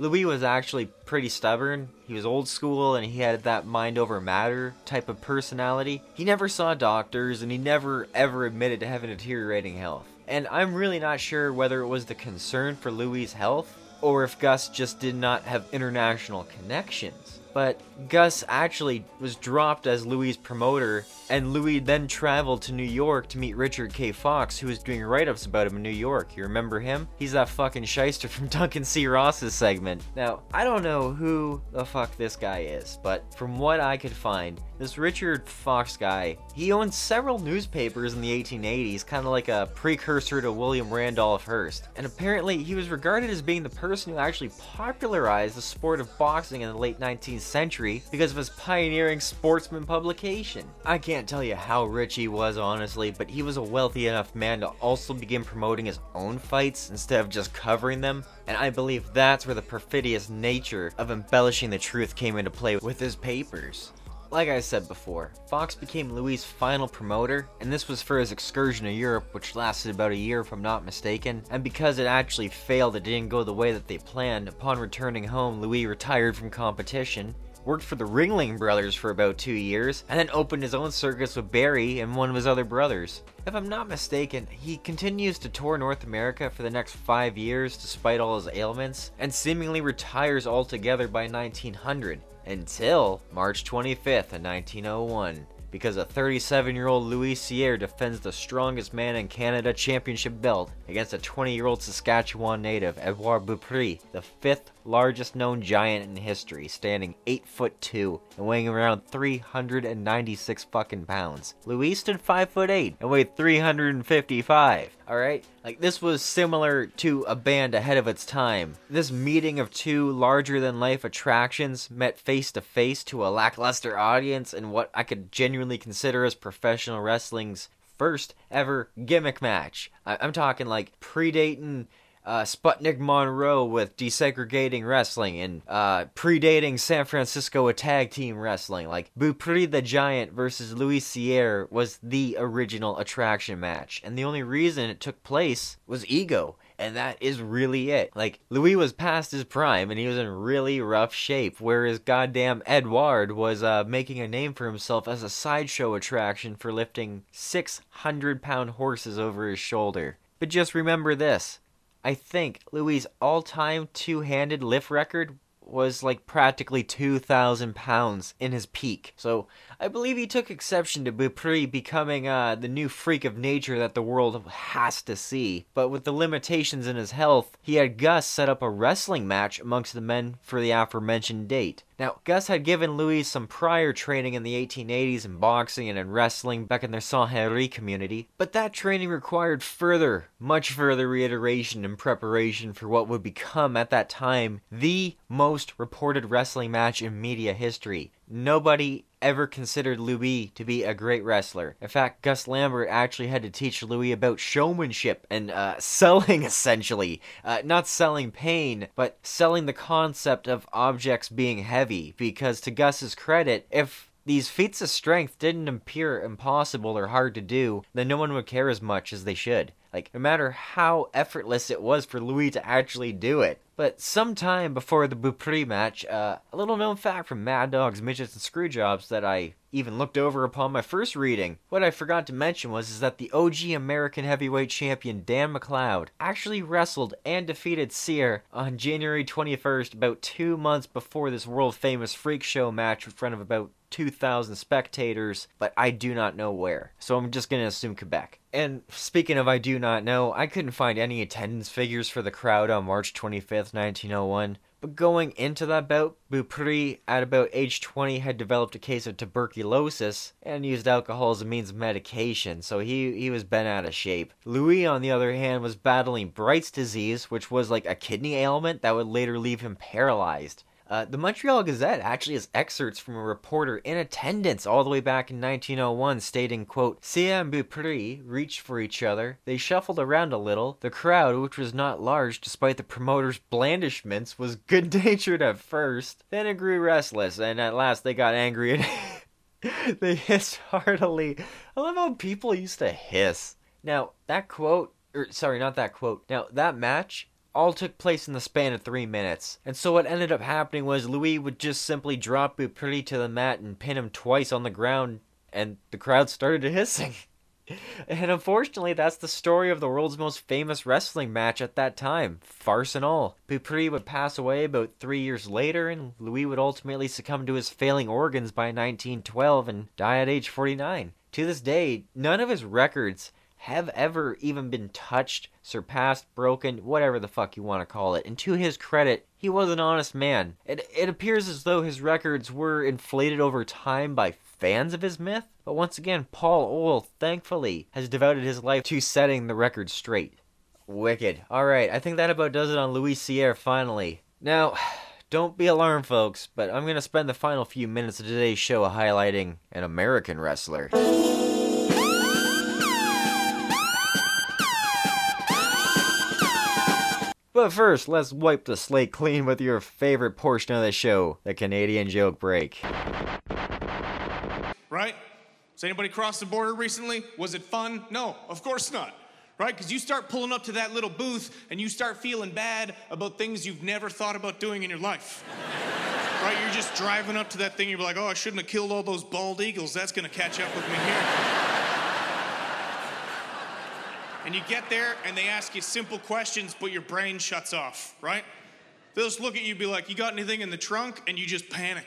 Louis was actually pretty stubborn. He was old school and he had that mind over matter type of personality. He never saw doctors and he never ever admitted to having deteriorating health. And I'm really not sure whether it was the concern for Louis' health or if Gus just did not have international connections. But Gus actually was dropped as Louis' promoter, and Louis then traveled to New York to meet Richard K. Fox, who was doing write ups about him in New York. You remember him? He's that fucking shyster from Duncan C. Ross's segment. Now, I don't know who the fuck this guy is, but from what I could find, this Richard Fox guy, he owned several newspapers in the 1880s, kind of like a precursor to William Randolph Hearst. And apparently, he was regarded as being the person who actually popularized the sport of boxing in the late 19th century because of his pioneering sportsman publication. I can't tell you how rich he was, honestly, but he was a wealthy enough man to also begin promoting his own fights instead of just covering them. And I believe that's where the perfidious nature of embellishing the truth came into play with his papers. Like I said before, Fox became Louis' final promoter, and this was for his excursion to Europe, which lasted about a year if I'm not mistaken. And because it actually failed, it didn't go the way that they planned. Upon returning home, Louis retired from competition, worked for the Ringling Brothers for about two years, and then opened his own circus with Barry and one of his other brothers. If I'm not mistaken, he continues to tour North America for the next five years despite all his ailments, and seemingly retires altogether by 1900 until March 25th of 1901 because a 37 year old Louis Cyr defends the strongest man in Canada championship belt against a 20 year old Saskatchewan native, Edouard Beaupré, the fifth largest known giant in history, standing 8 foot 2 and weighing around 396 fucking pounds. Louis stood 5 foot 8 and weighed 355. Alright? Like this was similar to a band ahead of its time. This meeting of two larger than life attractions met face to face to a lackluster audience in what I could genuinely consider as professional wrestling's first ever gimmick match. I- am talking like predating uh, Sputnik Monroe with desegregating wrestling and uh, predating San Francisco with tag team wrestling. Like Beaupré the Giant versus Louis Cyr was the original attraction match, and the only reason it took place was ego. And that is really it. Like, Louis was past his prime and he was in really rough shape, whereas goddamn Edouard was uh, making a name for himself as a sideshow attraction for lifting 600 pound horses over his shoulder. But just remember this I think Louis' all time two handed lift record was like practically 2,000 pounds in his peak. So I believe he took exception to Beaupré becoming uh, the new freak of nature that the world has to see. But with the limitations in his health, he had Gus set up a wrestling match amongst the men for the aforementioned date. Now, Gus had given Louis some prior training in the 1880s in boxing and in wrestling back in their Saint Henri community, but that training required further, much further reiteration and preparation for what would become at that time the most reported wrestling match in media history. Nobody ever considered Louis to be a great wrestler. In fact, Gus Lambert actually had to teach Louis about showmanship and uh, selling, essentially. Uh, not selling pain, but selling the concept of objects being heavy. Because, to Gus's credit, if these feats of strength didn't appear impossible or hard to do, then no one would care as much as they should. Like, no matter how effortless it was for Louis to actually do it. But sometime before the Beaupré match, uh, a little known fact from Mad Dogs, Midgets, and Screwjobs that I even looked over upon my first reading. What I forgot to mention was is that the OG American heavyweight champion Dan McLeod actually wrestled and defeated Cyr on January 21st, about two months before this world famous freak show match in front of about 2,000 spectators, but I do not know where. So I'm just going to assume Quebec. And speaking of I do not know, I couldn't find any attendance figures for the crowd on March 25th, 1901. But going into that bout, Beaupré, at about age 20, had developed a case of tuberculosis and used alcohol as a means of medication, so he, he was bent out of shape. Louis, on the other hand, was battling Bright's disease, which was like a kidney ailment that would later leave him paralyzed. Uh, the Montreal Gazette actually has excerpts from a reporter in attendance all the way back in 1901 stating, quote, Cyr and Beaupré reached for each other. They shuffled around a little. The crowd, which was not large despite the promoter's blandishments, was good natured at first. Then it grew restless, and at last they got angry and they hissed heartily. I love how people used to hiss. Now, that quote, or sorry, not that quote. Now, that match all took place in the span of three minutes. And so what ended up happening was Louis would just simply drop Beaupré to the mat and pin him twice on the ground, and the crowd started hissing. and unfortunately, that's the story of the world's most famous wrestling match at that time, farce and all. Beaupré would pass away about three years later, and Louis would ultimately succumb to his failing organs by 1912 and die at age 49. To this day, none of his records have ever even been touched, surpassed, broken, whatever the fuck you want to call it. And to his credit, he was an honest man. It, it appears as though his records were inflated over time by fans of his myth, but once again, Paul Ohl, thankfully, has devoted his life to setting the record straight. Wicked. Alright, I think that about does it on Louis Cyr finally. Now, don't be alarmed, folks, but I'm going to spend the final few minutes of today's show highlighting an American wrestler. But first, let's wipe the slate clean with your favorite portion of the show, the Canadian joke break. Right? Has anybody crossed the border recently? Was it fun? No, of course not. Right? Because you start pulling up to that little booth and you start feeling bad about things you've never thought about doing in your life. right? You're just driving up to that thing, you're like, oh, I shouldn't have killed all those bald eagles. That's going to catch up with me here. And you get there and they ask you simple questions, but your brain shuts off, right? They'll just look at you and be like, You got anything in the trunk? And you just panic.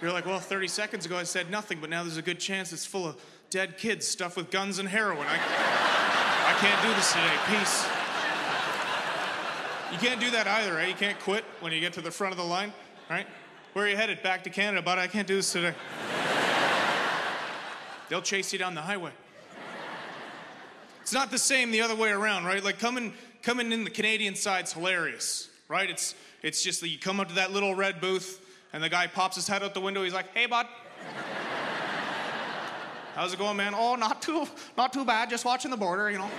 You're like, Well, 30 seconds ago I said nothing, but now there's a good chance it's full of dead kids stuffed with guns and heroin. I, I can't do this today. Peace. You can't do that either, right? You can't quit when you get to the front of the line, right? Where are you headed? Back to Canada, but I can't do this today. They'll chase you down the highway. It's not the same the other way around, right? Like coming coming in the Canadian side's hilarious, right? It's it's just that you come up to that little red booth and the guy pops his head out the window. He's like, "Hey, bud." How's it going, man? Oh, not too not too bad. Just watching the border, you know.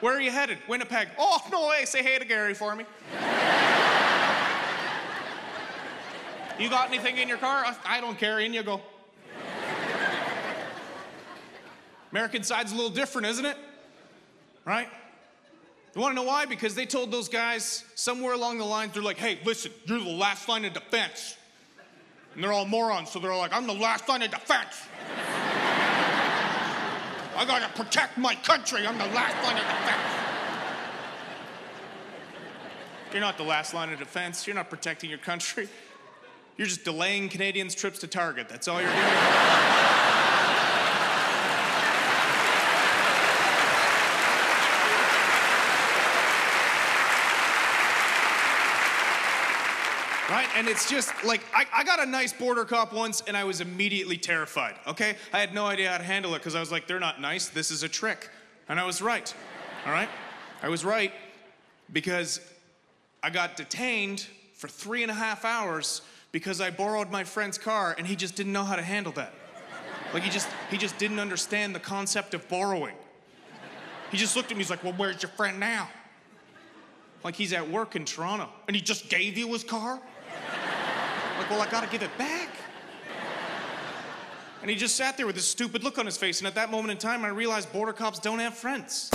Where are you headed? Winnipeg. Oh, no way. Say hey to Gary for me. you got anything in your car? I don't care. In you go. American side's a little different, isn't it? Right? You want to know why? Because they told those guys somewhere along the lines, they're like, hey, listen, you're the last line of defense. And they're all morons, so they're like, I'm the last line of defense. I gotta protect my country. I'm the last line of defense. You're not the last line of defense. You're not protecting your country. You're just delaying Canadians' trips to Target. That's all you're doing. Right? And it's just like, I, I got a nice border cop once and I was immediately terrified, okay? I had no idea how to handle it because I was like, they're not nice. This is a trick. And I was right, all right? I was right because I got detained for three and a half hours because I borrowed my friend's car and he just didn't know how to handle that. Like he just he just didn't understand the concept of borrowing. He just looked at me, he's like, Well, where's your friend now? Like he's at work in Toronto. And he just gave you his car? Like, well, I gotta give it back. And he just sat there with this stupid look on his face, and at that moment in time I realized border cops don't have friends.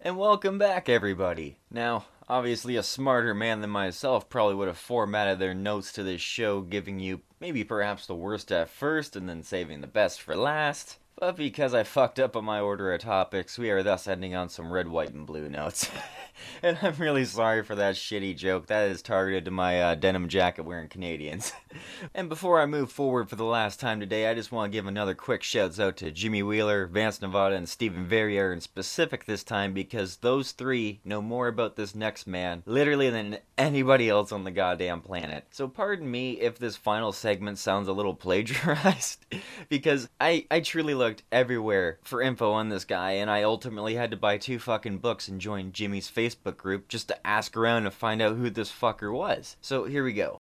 And welcome back, everybody. Now, obviously, a smarter man than myself probably would have formatted their notes to this show, giving you maybe perhaps the worst at first and then saving the best for last. But because I fucked up on my order of topics, we are thus ending on some red, white, and blue notes. and I'm really sorry for that shitty joke. That is targeted to my uh, denim jacket wearing Canadians. and before I move forward for the last time today, I just want to give another quick shouts out to Jimmy Wheeler, Vance Nevada, and Stephen Verrier in specific this time because those three know more about this next man literally than anybody else on the goddamn planet. So pardon me if this final segment sounds a little plagiarized because I, I truly looked everywhere for info on this guy and I ultimately had to buy two fucking books and join Jimmy's Facebook group just to ask around and find out who this fucker was. So here we go.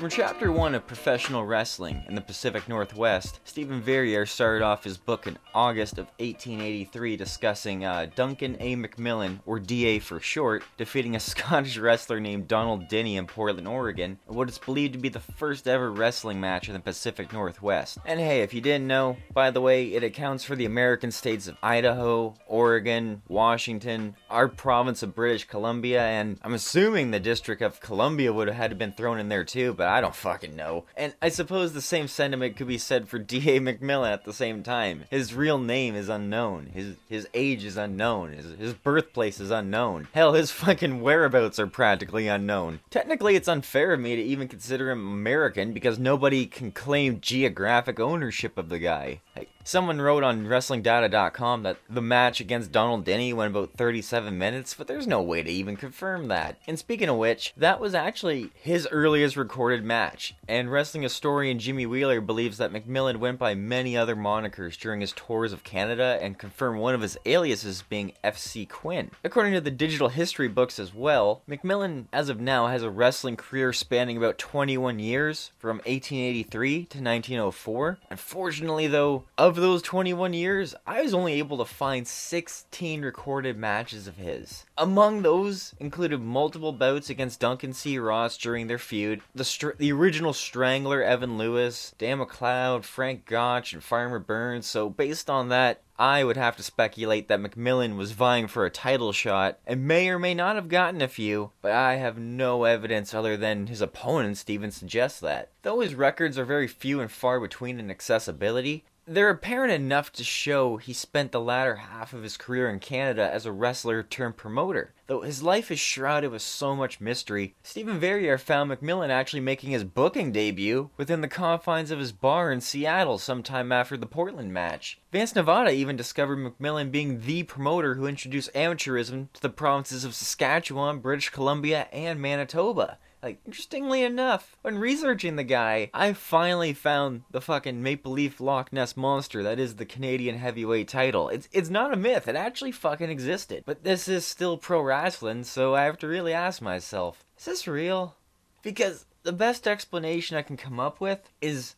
From chapter 1 of Professional Wrestling in the Pacific Northwest, Stephen Verrier started off his book in August of 1883 discussing uh, Duncan A. McMillan, or DA for short, defeating a Scottish wrestler named Donald Denny in Portland, Oregon, in what is believed to be the first ever wrestling match in the Pacific Northwest. And hey, if you didn't know, by the way, it accounts for the American states of Idaho, Oregon, Washington, our province of British Columbia, and I'm assuming the District of Columbia would have had to been thrown in there too, but I don't fucking know. And I suppose the same sentiment could be said for D.A. McMillan at the same time. His real name is unknown. His his age is unknown. His, his birthplace is unknown. Hell, his fucking whereabouts are practically unknown. Technically, it's unfair of me to even consider him American because nobody can claim geographic ownership of the guy. Like, Someone wrote on WrestlingData.com that the match against Donald Denny went about 37 minutes, but there's no way to even confirm that. And speaking of which, that was actually his earliest recorded match. And wrestling historian Jimmy Wheeler believes that McMillan went by many other monikers during his tours of Canada and confirmed one of his aliases being FC Quinn. According to the digital history books as well, McMillan, as of now, has a wrestling career spanning about 21 years from 1883 to 1904. Unfortunately, though, of those 21 years, I was only able to find 16 recorded matches of his. Among those included multiple bouts against Duncan C. Ross during their feud, the str- the original Strangler Evan Lewis, Dan McLeod, Frank Gotch, and Farmer Burns. So based on that, I would have to speculate that McMillan was vying for a title shot and may or may not have gotten a few, but I have no evidence other than his opponents to even suggest that. Though his records are very few and far between in accessibility, they're apparent enough to show he spent the latter half of his career in Canada as a wrestler turned promoter. Though his life is shrouded with so much mystery, Stephen Verrier found McMillan actually making his booking debut within the confines of his bar in Seattle sometime after the Portland match. Vance Nevada even discovered McMillan being the promoter who introduced amateurism to the provinces of Saskatchewan, British Columbia, and Manitoba. Like, interestingly enough, when researching the guy, I finally found the fucking Maple Leaf Loch Ness Monster that is the Canadian heavyweight title. It's it's not a myth, it actually fucking existed. But this is still pro wrestling, so I have to really ask myself, is this real? Because the best explanation I can come up with is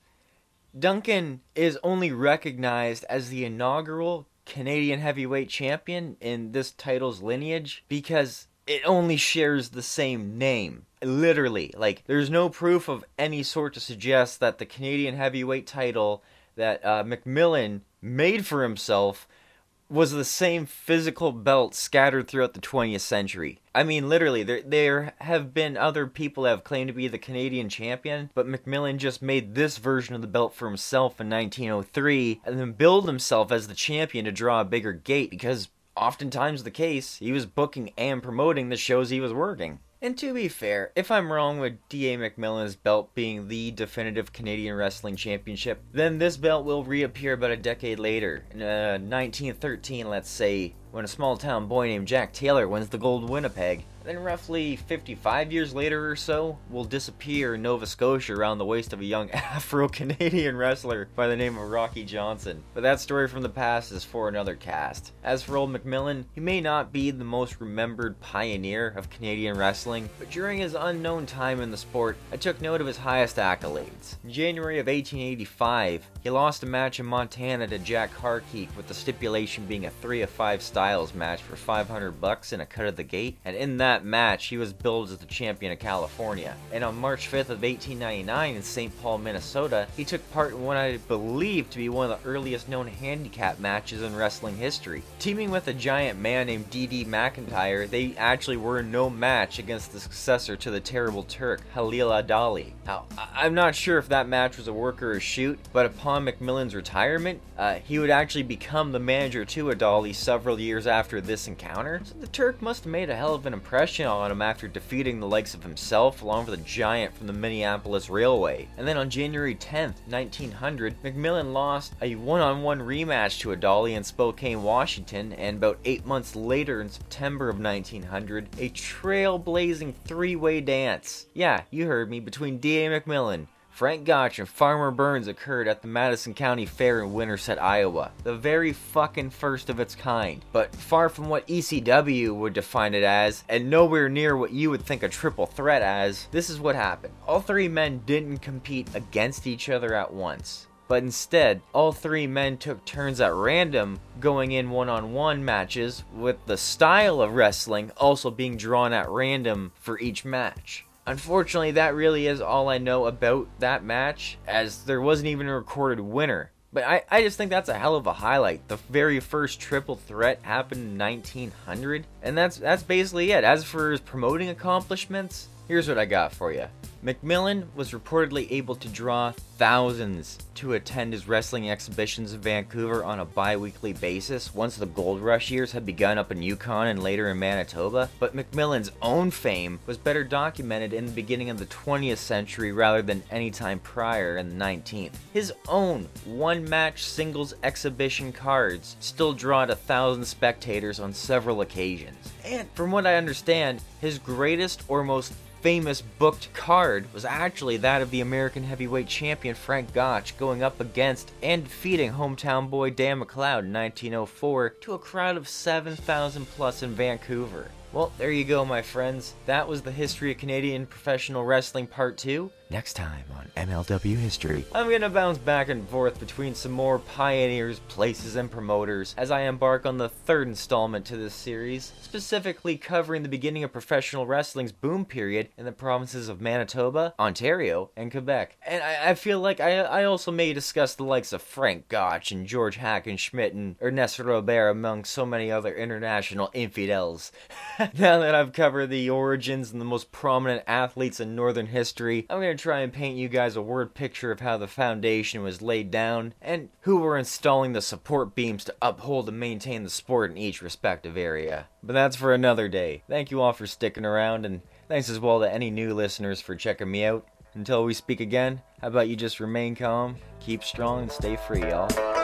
Duncan is only recognized as the inaugural Canadian heavyweight champion in this title's lineage because it only shares the same name. Literally. Like, there's no proof of any sort to suggest that the Canadian heavyweight title that uh, McMillan made for himself was the same physical belt scattered throughout the 20th century. I mean, literally, there there have been other people that have claimed to be the Canadian champion, but McMillan just made this version of the belt for himself in 1903 and then billed himself as the champion to draw a bigger gate because oftentimes the case, he was booking and promoting the shows he was working. And to be fair, if I'm wrong with D.A. McMillan's belt being the definitive Canadian Wrestling Championship, then this belt will reappear about a decade later. In uh, 1913, let's say, when a small town boy named Jack Taylor wins the Gold Winnipeg. Then, roughly 55 years later or so, will disappear in Nova Scotia around the waist of a young Afro Canadian wrestler by the name of Rocky Johnson. But that story from the past is for another cast. As for old McMillan, he may not be the most remembered pioneer of Canadian wrestling, but during his unknown time in the sport, I took note of his highest accolades. In January of 1885, he lost a match in Montana to Jack Carkeek, with the stipulation being a 3 of 5 styles match for 500 bucks and a cut of the gate, and in that that match, he was billed as the champion of California. And on March 5th of 1899 in St. Paul, Minnesota, he took part in what I believe to be one of the earliest known handicap matches in wrestling history. Teaming with a giant man named D.D. McIntyre, they actually were no match against the successor to the terrible Turk, Halil Adali. Now, I'm not sure if that match was a work or a shoot, but upon McMillan's retirement, uh, he would actually become the manager to Adali several years after this encounter. So the Turk must have made a hell of an impression impression on him after defeating the likes of himself along with a giant from the Minneapolis Railway. And then on January 10th, 1900, McMillan lost a one-on-one rematch to Adali in Spokane, Washington, and about eight months later in September of 1900, a trailblazing three-way dance. Yeah, you heard me, between D.A. McMillan, Frank Gotch and Farmer Burns occurred at the Madison County Fair in Winterset, Iowa. The very fucking first of its kind. But far from what ECW would define it as, and nowhere near what you would think a triple threat as, this is what happened. All three men didn't compete against each other at once. But instead, all three men took turns at random going in one on one matches, with the style of wrestling also being drawn at random for each match. Unfortunately, that really is all I know about that match, as there wasn't even a recorded winner. But I, I just think that's a hell of a highlight. The very first triple threat happened in 1900, and that's that's basically it. As for his promoting accomplishments, here's what I got for you. McMillan was reportedly able to draw thousands to attend his wrestling exhibitions in Vancouver on a bi-weekly basis once the gold rush years had begun up in Yukon and later in Manitoba, but McMillan's own fame was better documented in the beginning of the 20th century rather than any time prior in the 19th. His own one-match singles exhibition cards still drawed a thousand spectators on several occasions. And from what I understand, his greatest or most famous booked card was actually that of the American heavyweight champion Frank Gotch going up against and defeating hometown boy Dan McLeod in 1904 to a crowd of 7,000 plus in Vancouver. Well, there you go, my friends. That was the history of Canadian professional wrestling part 2. Next time on MLW History, I'm gonna bounce back and forth between some more pioneers, places, and promoters as I embark on the third installment to this series, specifically covering the beginning of professional wrestling's boom period in the provinces of Manitoba, Ontario, and Quebec. And I, I feel like I, I also may discuss the likes of Frank Gotch and George Hackenschmidt and Ernesto Robert among so many other international infidels. now that I've covered the origins and the most prominent athletes in Northern history, I'm gonna try and paint you guys a word picture of how the foundation was laid down and who were installing the support beams to uphold and maintain the sport in each respective area. But that's for another day. Thank you all for sticking around and thanks as well to any new listeners for checking me out. Until we speak again, how about you just remain calm, keep strong, and stay free, y'all?